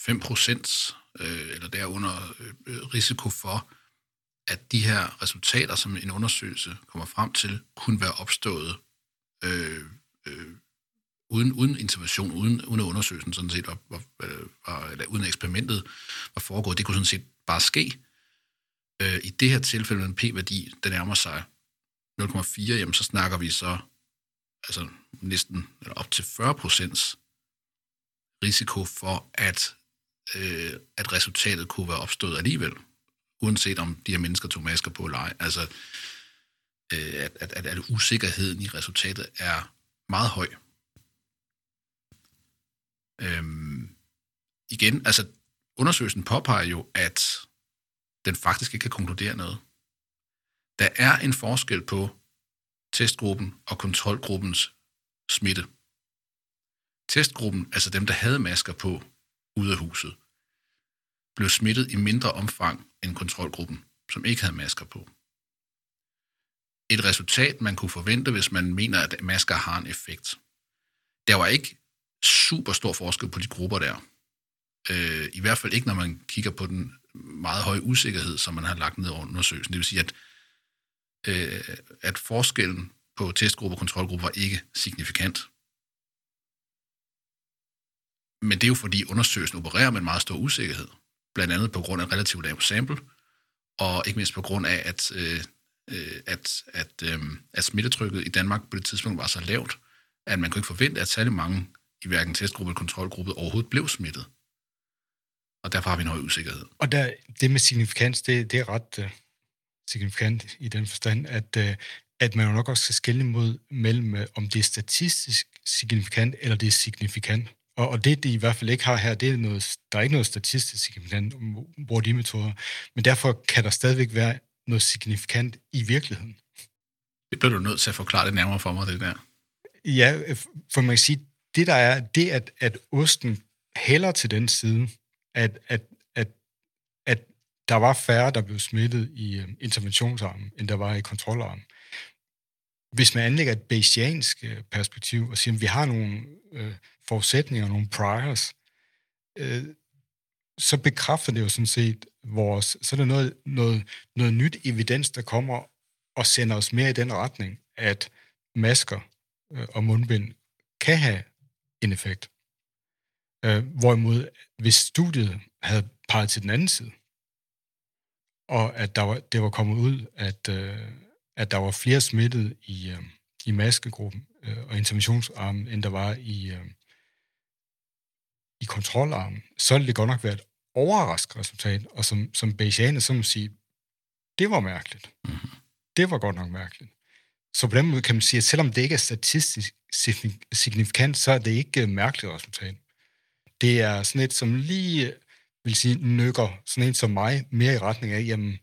Speaker 1: 5 procent, øh, eller derunder øh, risiko for, at de her resultater, som en undersøgelse kommer frem til, kunne være opstået øh, øh, uden, uden intervention, uden, uden at undersøgelsen sådan set var, var, var, eller uden eksperimentet var foregået. Det kunne sådan set bare ske. Øh, I det her tilfælde med en p-værdi, der nærmer sig 0,4, jamen så snakker vi så altså næsten eller op til 40 procents risiko for, at, øh, at resultatet kunne være opstået alligevel, uanset om de her mennesker tog masker på eller ej. Altså, øh, Øh, at, at, at, at usikkerheden i resultatet er meget høj. Øhm, igen, altså undersøgelsen påpeger jo, at den faktisk ikke kan konkludere noget. Der er en forskel på testgruppen og kontrolgruppens smitte. Testgruppen, altså dem, der havde masker på ude af huset, blev smittet i mindre omfang end kontrolgruppen, som ikke havde masker på. Et resultat, man kunne forvente, hvis man mener, at masker har en effekt. Der var ikke super stor forskel på de grupper der. Øh, I hvert fald ikke, når man kigger på den meget høje usikkerhed, som man har lagt ned over undersøgelsen. Det vil sige, at, øh, at forskellen på testgruppe og kontrolgruppe var ikke signifikant. Men det er jo fordi undersøgelsen opererer med en meget stor usikkerhed. Blandt andet på grund af relativt lav sample, og ikke mindst på grund af, at, øh, øh, at, at, øh, at smittetrykket i Danmark på det tidspunkt var så lavt, at man kunne ikke forvente, at særlig mange i hverken testgruppe eller kontrolgruppe overhovedet blev smittet. Og derfor har vi en høj usikkerhed.
Speaker 2: Og der, det med signifikans, det, det er ret uh, signifikant i den forstand, at, uh, at man jo nok også skal skille mod mellem, uh, om det er statistisk signifikant, eller det er signifikant. Og, og det, de i hvert fald ikke har her, det er noget, der er ikke noget statistisk signifikant, hvor de metoder. Men derfor kan der stadigvæk være noget signifikant i virkeligheden.
Speaker 1: Det bliver du nødt til at forklare det nærmere for mig, det der.
Speaker 2: Ja, for man kan sige, det der er, det at, at osten hælder til den side, at, at, at, at der var færre, der blev smittet i uh, interventionsarmen, end der var i kontrolarmen. Hvis man anlægger et Bayesiansk uh, perspektiv og siger, at vi har nogle uh, forudsætninger, nogle priors, uh, så bekræfter det jo sådan set vores, så er der noget, noget, noget nyt evidens, der kommer og sender os mere i den retning, at masker øh, og mundbind kan have en effekt. Øh, hvorimod, hvis studiet havde peget til den anden side, og at der var, det var kommet ud, at, øh, at der var flere smittede i, i maskegruppen og interventionsarmen, end der var i, i kontrolarmen, så ville det godt nok være et overraskende resultat, og som, som Bayesianer, så må sige, det var mærkeligt. Mm-hmm. Det var godt nok mærkeligt. Så på den måde kan man sige, at selvom det ikke er statistisk signifikant, så er det ikke et mærkeligt resultat. Det er sådan et, som lige vil sige, nykker sådan en som mig mere i retning af, jamen,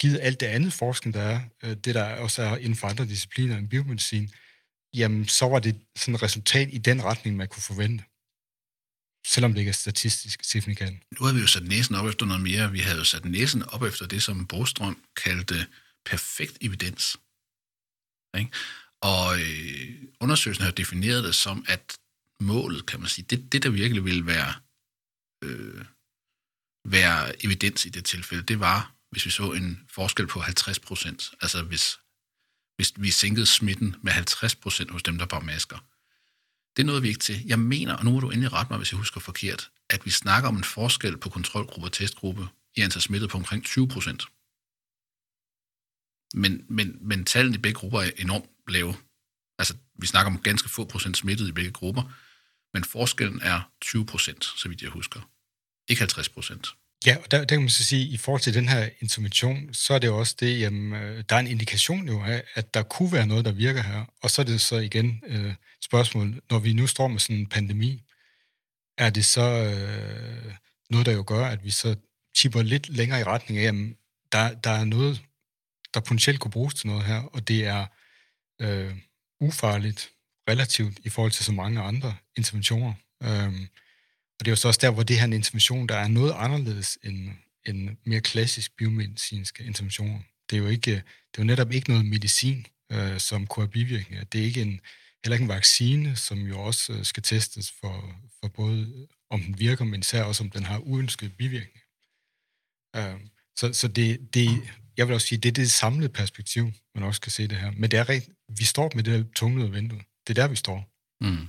Speaker 2: givet alt det andet forskning, der er, øh, det der også er inden for andre discipliner end biomedicin, jamen, så var det sådan et resultat i den retning, man kunne forvente selvom det ikke er statistisk signifikant.
Speaker 1: Nu har vi jo sat næsen op efter noget mere. Vi havde jo sat næsen op efter det, som Brostrøm kaldte perfekt evidens. Ikke? Og øh, undersøgelsen har defineret det som, at målet, kan man sige, det, det der virkelig ville være, øh, være evidens i det tilfælde, det var, hvis vi så en forskel på 50 procent. Altså hvis, hvis vi sænkede smitten med 50 procent hos dem, der bar masker det nåede vi ikke til. Jeg mener, og nu må du endelig rette mig, hvis jeg husker forkert, at vi snakker om en forskel på kontrolgruppe og testgruppe i antal smittet på omkring 20 procent. Men, men, men tallene i begge grupper er enormt lave. Altså, vi snakker om ganske få procent smittet i begge grupper, men forskellen er 20 procent, så vidt jeg husker. Ikke 50 procent.
Speaker 2: Ja, og der, der kan man så sige, at i forhold til den her intervention, så er det jo også det, jamen, øh, der er en indikation jo af, at der kunne være noget, der virker her. Og så er det så igen øh, spørgsmålet, når vi nu står med sådan en pandemi, er det så øh, noget, der jo gør, at vi så tipper lidt længere i retning af, jamen, der, der er noget, der potentielt kunne bruges til noget her, og det er øh, ufarligt relativt i forhold til så mange andre interventioner. Øh, og det er jo så også der, hvor det her en intervention, der er noget anderledes end, end mere klassisk biomedicinske interventioner. Det er jo, ikke, det er jo netop ikke noget medicin, øh, som kunne have bivirkninger. Det er ikke en, heller ikke en vaccine, som jo også øh, skal testes for, for både om den virker, men især også om den har uønskede bivirkninger. Øh, så så det, det, jeg vil også sige, det er det samlede perspektiv, man også kan se det her. Men det er rent, vi står med det her tunglede vindue. Det er der, vi står. Mm.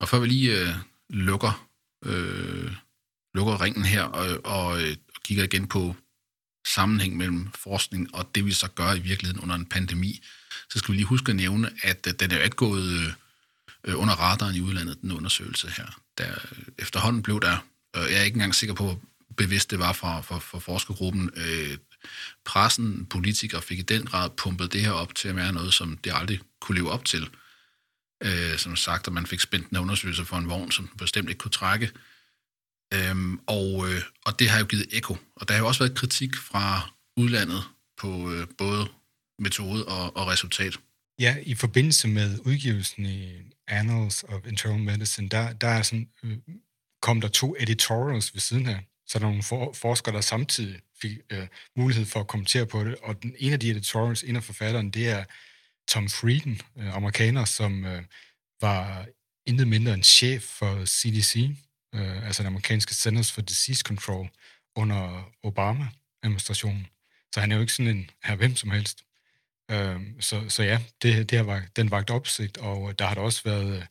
Speaker 1: Og før vi lige øh, lukker, øh, lukker ringen her og, og, øh, og kigger igen på sammenhæng mellem forskning og det, vi så gør i virkeligheden under en pandemi, så skal vi lige huske at nævne, at den er jo ikke gået øh, under radaren i udlandet, den undersøgelse her. Der, efterhånden blev der, og jeg er ikke engang sikker på, hvor bevidst det var fra, fra, fra forskergruppen, øh, pressen, politikere fik i den grad pumpet det her op til at være noget, som det aldrig kunne leve op til øh, som sagt, at man fik spændt en undersøgelse for en vogn, som bestemt ikke kunne trække. Øhm, og, øh, og det har jo givet ekko. Og der har jo også været kritik fra udlandet på øh, både metode og, og resultat.
Speaker 2: Ja, i forbindelse med udgivelsen i Annals of Internal Medicine, der, der er sådan, øh, kom der to editorials ved siden af. Så der er nogle for, forskere, der samtidig fik øh, mulighed for at kommentere på det. Og den, ene af de editorials, en af forfatteren, det er Tom Frieden, øh, amerikaner, som øh, var intet mindre end chef for CDC, øh, altså den amerikanske Centers for Disease Control, under Obama-administrationen. Så han er jo ikke sådan en her hvem som helst. Øh, så, så ja, det, det har vagt, den vagt opsigt, og der har der også været, øh,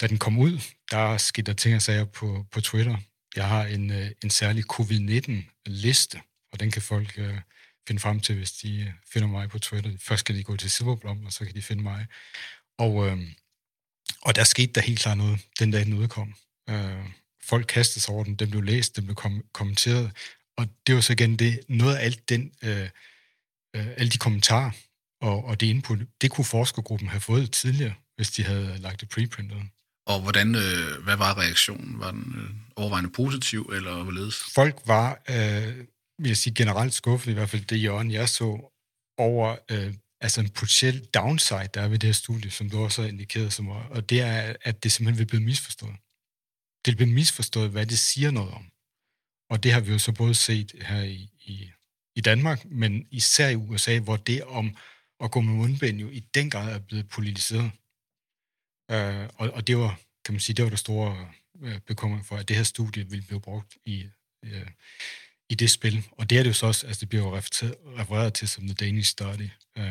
Speaker 2: da den kom ud, der skete der ting og sager på, på Twitter. Jeg har en, øh, en særlig covid-19-liste, og den kan folk øh, finde frem til, hvis de øh, finder mig på Twitter. Først skal de gå til Silverblom, og så kan de finde mig. Og, øh, og der skete der helt klart noget, den dag den udkom. Øh, folk kastede sig over den, den blev læst, den blev kom- kommenteret, og det var så igen det, noget af alt den, øh, øh, alle de kommentarer og, og det input, det kunne forskergruppen have fået tidligere, hvis de havde lagt det preprintet.
Speaker 1: Og hvordan, øh, hvad var reaktionen? Var den øh, overvejende positiv, eller hvorledes?
Speaker 2: Folk var, øh, vil jeg sige, generelt skuffet, i hvert fald det hjørne, jeg så, over øh, altså en potentiel downside, der er ved det her studie, som du også har indikeret, som, og det er, at det simpelthen vil blive misforstået. Det vil blive misforstået, hvad det siger noget om. Og det har vi jo så både set her i, i, i Danmark, men især i USA, hvor det om at gå med mundbind jo i den grad er blevet politiseret. Øh, og, og det var, kan man sige, det var der store øh, bekymring for, at det her studie ville blive brugt i, øh, i det spil. Og det er det jo så også, altså det bliver jo refereret til som The Danish Study, uh,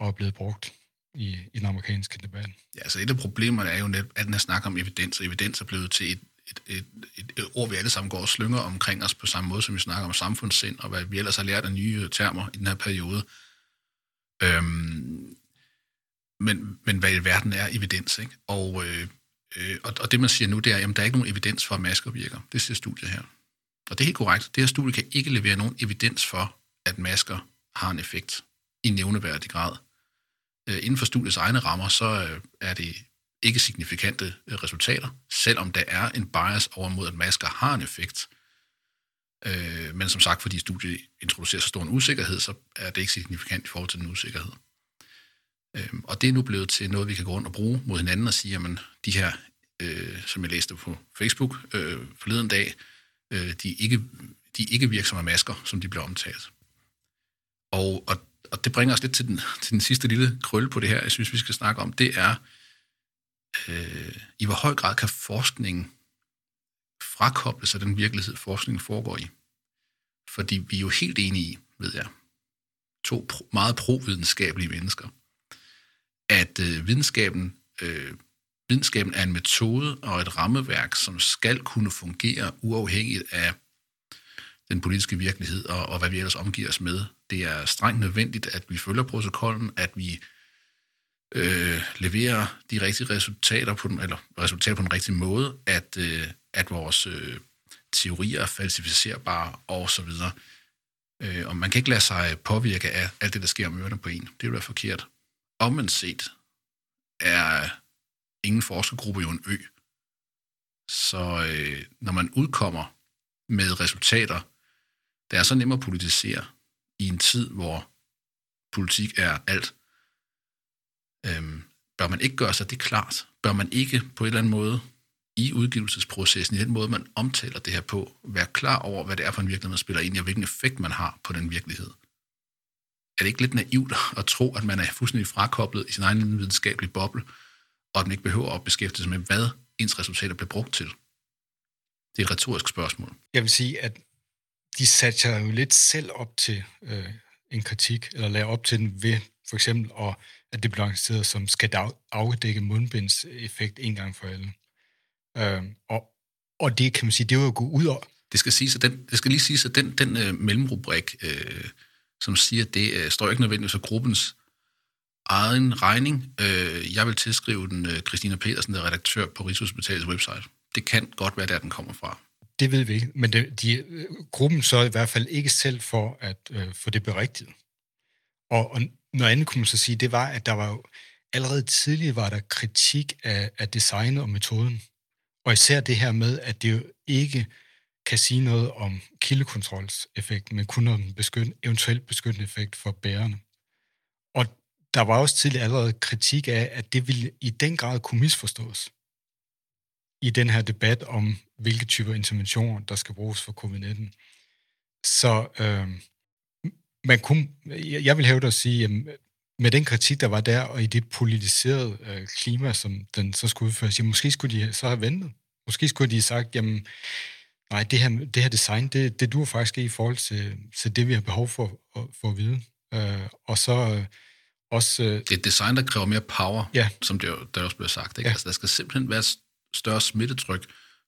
Speaker 2: og er blevet brugt i, i den amerikanske debat.
Speaker 1: Ja, altså et af problemerne er jo net, at den her snak om evidens, og evidens er blevet til et, et, et, et, et ord, vi alle sammen går og slynger omkring os på samme måde, som vi snakker om samfundssind, og hvad vi ellers har lært af nye øh, termer i den her periode. Øhm, men, men hvad i verden er evidens, ikke? Og, øh, øh, og, og det man siger nu, det er, at der er ikke nogen evidens for, at masker virker. Det siger studiet her. Og det er helt korrekt. Det her studie kan ikke levere nogen evidens for, at masker har en effekt i nævneværdig grad. Øh, inden for studiets egne rammer, så øh, er det ikke signifikante øh, resultater, selvom der er en bias over mod, at masker har en effekt. Men som sagt, fordi studiet introducerer så stor en usikkerhed, så er det ikke signifikant i forhold til den usikkerhed. Og det er nu blevet til noget, vi kan gå rundt og bruge mod hinanden og sige, at de her, som jeg læste på Facebook forleden dag, øh, de, ikke, de ikke virksomme masker, som de bliver omtalt. Og, og, og det bringer os lidt til den, til den sidste lille krølle på det her, jeg synes, vi skal snakke om. Det er, øh, i hvor høj grad kan forskningen frakoble sig den virkelighed, forskningen foregår i. Fordi vi er jo helt enige i, ved jeg, to pro, meget providenskabelige mennesker, at øh, videnskaben, øh, videnskaben er en metode og et rammeværk, som skal kunne fungere uafhængigt af den politiske virkelighed og, og hvad vi ellers omgiver os med. Det er strengt nødvendigt, at vi følger protokollen, at vi øh, leverer de rigtige resultater på den, eller resultater på den rigtige måde, at, øh, at vores øh, teorier er falsificerbare og så videre. Øh, og man kan ikke lade sig påvirke af alt det, der sker om ørerne på en. Det vil være forkert. Omvendt set er ingen forskergruppe jo en ø. Så øh, når man udkommer med resultater, der er så nemmere at politisere i en tid, hvor politik er alt, øhm, bør man ikke gøre sig det klart? Bør man ikke på en eller anden måde i udgivelsesprocessen, i den måde, man omtaler det her på, være klar over, hvad det er for en virkelighed, man spiller ind i, og hvilken effekt man har på den virkelighed? Er det ikke lidt naivt at tro, at man er fuldstændig frakoblet i sin egen videnskabelige boble, og at man ikke behøver at beskæftige sig med, hvad ens resultater bliver brugt til? Det er et retorisk spørgsmål.
Speaker 2: Jeg vil sige, at de satte jo lidt selv op til øh, en kritik, eller lagde op til den ved for eksempel, at, at det blev lanceret som skal afdække mundbindseffekt en gang for alle. Øh, og, og det kan man sige, det var jo gå ud over.
Speaker 1: Det skal, siges, at den, det skal lige siges, at den, den øh, mellemrubrik, øh, som siger, at det øh, står ikke nødvendigvis for gruppens egen regning. Øh, jeg vil tilskrive den øh, Christina Petersen, der er redaktør på Rigshospitalets website. Det kan godt være, der den kommer fra.
Speaker 2: Det ved vi ikke, men det, de, øh, gruppen så i hvert fald ikke selv for at øh, få det berigtiget. Og, og noget andet kunne man så sige, det var, at der var jo, allerede tidligere var der kritik af, af designet og metoden. Og især det her med, at det jo ikke kan sige noget om kildekontrolseffekten, men kun om beskyt, eventuelt beskyttende effekt for bærerne. Der var også tidligere allerede kritik af, at det ville i den grad kunne misforstås i den her debat om, hvilke typer interventioner, der skal bruges for covid-19. Så øh, man kunne, jeg vil hæve at sige, at med den kritik, der var der, og i det politiserede øh, klima, som den så skulle udføres, jamen, måske skulle de så have ventet. Måske skulle de have sagt, jamen, nej, det her, det her design, det, det duer faktisk ikke i forhold til, til det, vi har behov for, for at vide. Øh, og så øh, også... Øh,
Speaker 1: det er et design, der kræver mere power, ja. som det, der også bliver sagt. Ikke? Ja. Altså, der skal simpelthen være større smittetryk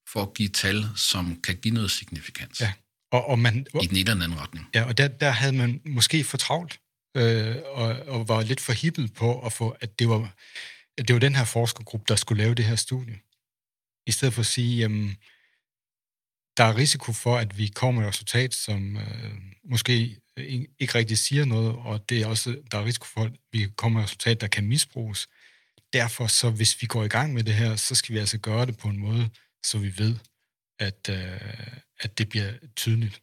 Speaker 1: for at give tal, som kan give noget signifikans.
Speaker 2: Ja. Og, og man,
Speaker 1: I den ene eller anden retning.
Speaker 2: Ja, og der, der havde man måske for travlt, øh, og, og var lidt for hippet på at få, at det var at det var den her forskergruppe, der skulle lave det her studie. I stedet for at sige, jamen, der er risiko for, at vi kommer med et resultat, som øh, måske ikke rigtig siger noget, og det er også, der er risiko for, at vi kommer med et resultat, der kan misbruges. Derfor, så hvis vi går i gang med det her, så skal vi altså gøre det på en måde, så vi ved, at, øh, at det bliver tydeligt.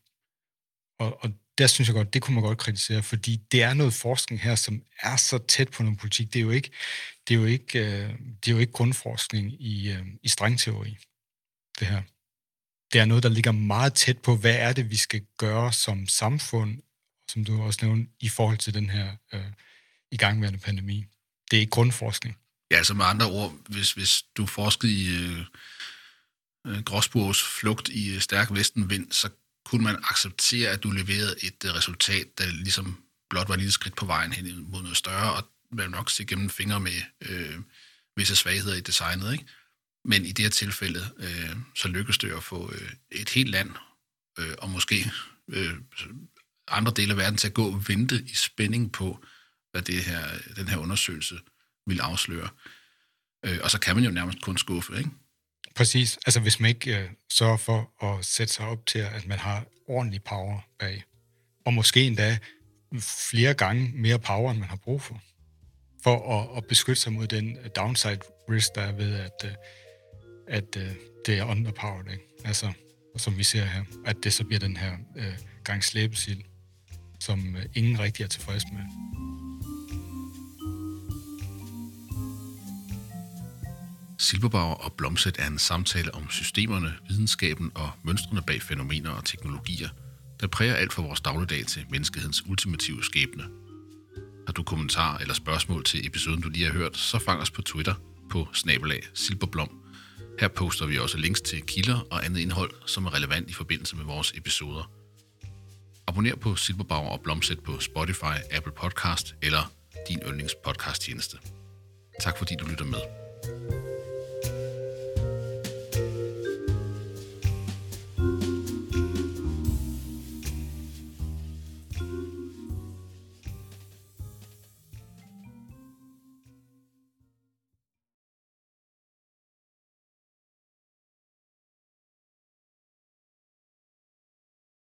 Speaker 2: Og, og der synes jeg godt, det kunne man godt kritisere, fordi det er noget forskning her, som er så tæt på noget politik. Det er jo ikke, det er jo ikke, øh, det er jo ikke grundforskning i, øh, i strengteori, det her. Det er noget, der ligger meget tæt på, hvad er det, vi skal gøre som samfund, som du også nævnte, i forhold til den her øh, igangværende pandemi. Det er ikke grundforskning.
Speaker 1: Ja, altså med andre ord, hvis, hvis du forskede i øh, øh Gråsburgs flugt i øh, stærk vestenvind, så kunne man acceptere, at du leverede et øh, resultat, der ligesom blot var et lille skridt på vejen hen mod noget større, og man nok se gennem fingre med øh, visse svagheder i designet. Ikke? Men i det her tilfælde, øh, så lykkedes det at få øh, et helt land, øh, og måske øh, andre dele af verden, til at gå og vente i spænding på, hvad det her, den her undersøgelse vil afsløre. Øh, og så kan man jo nærmest kun skuffe, ikke?
Speaker 2: Præcis. Altså hvis man ikke øh, sørger for at sætte sig op til, at man har ordentlig power bag, og måske endda flere gange mere power, end man har brug for, for at, at beskytte sig mod den øh, downside risk, der er ved, at, øh, at øh, det er underpowered. Ikke? Altså, som vi ser her, at det så bliver den her øh, gang slæbesild, som øh, ingen rigtig er tilfreds med.
Speaker 1: Silberbauer og Blomset er en samtale om systemerne, videnskaben og mønstrene bag fænomener og teknologier, der præger alt fra vores dagligdag til menneskehedens ultimative skæbne. Har du kommentarer eller spørgsmål til episoden, du lige har hørt, så fang os på Twitter på snabelag Silberblom. Her poster vi også links til kilder og andet indhold, som er relevant i forbindelse med vores episoder. Abonner på Silberbauer og Blomset på Spotify, Apple Podcast eller din yndlingspodcast tjeneste. Tak fordi du lytter med.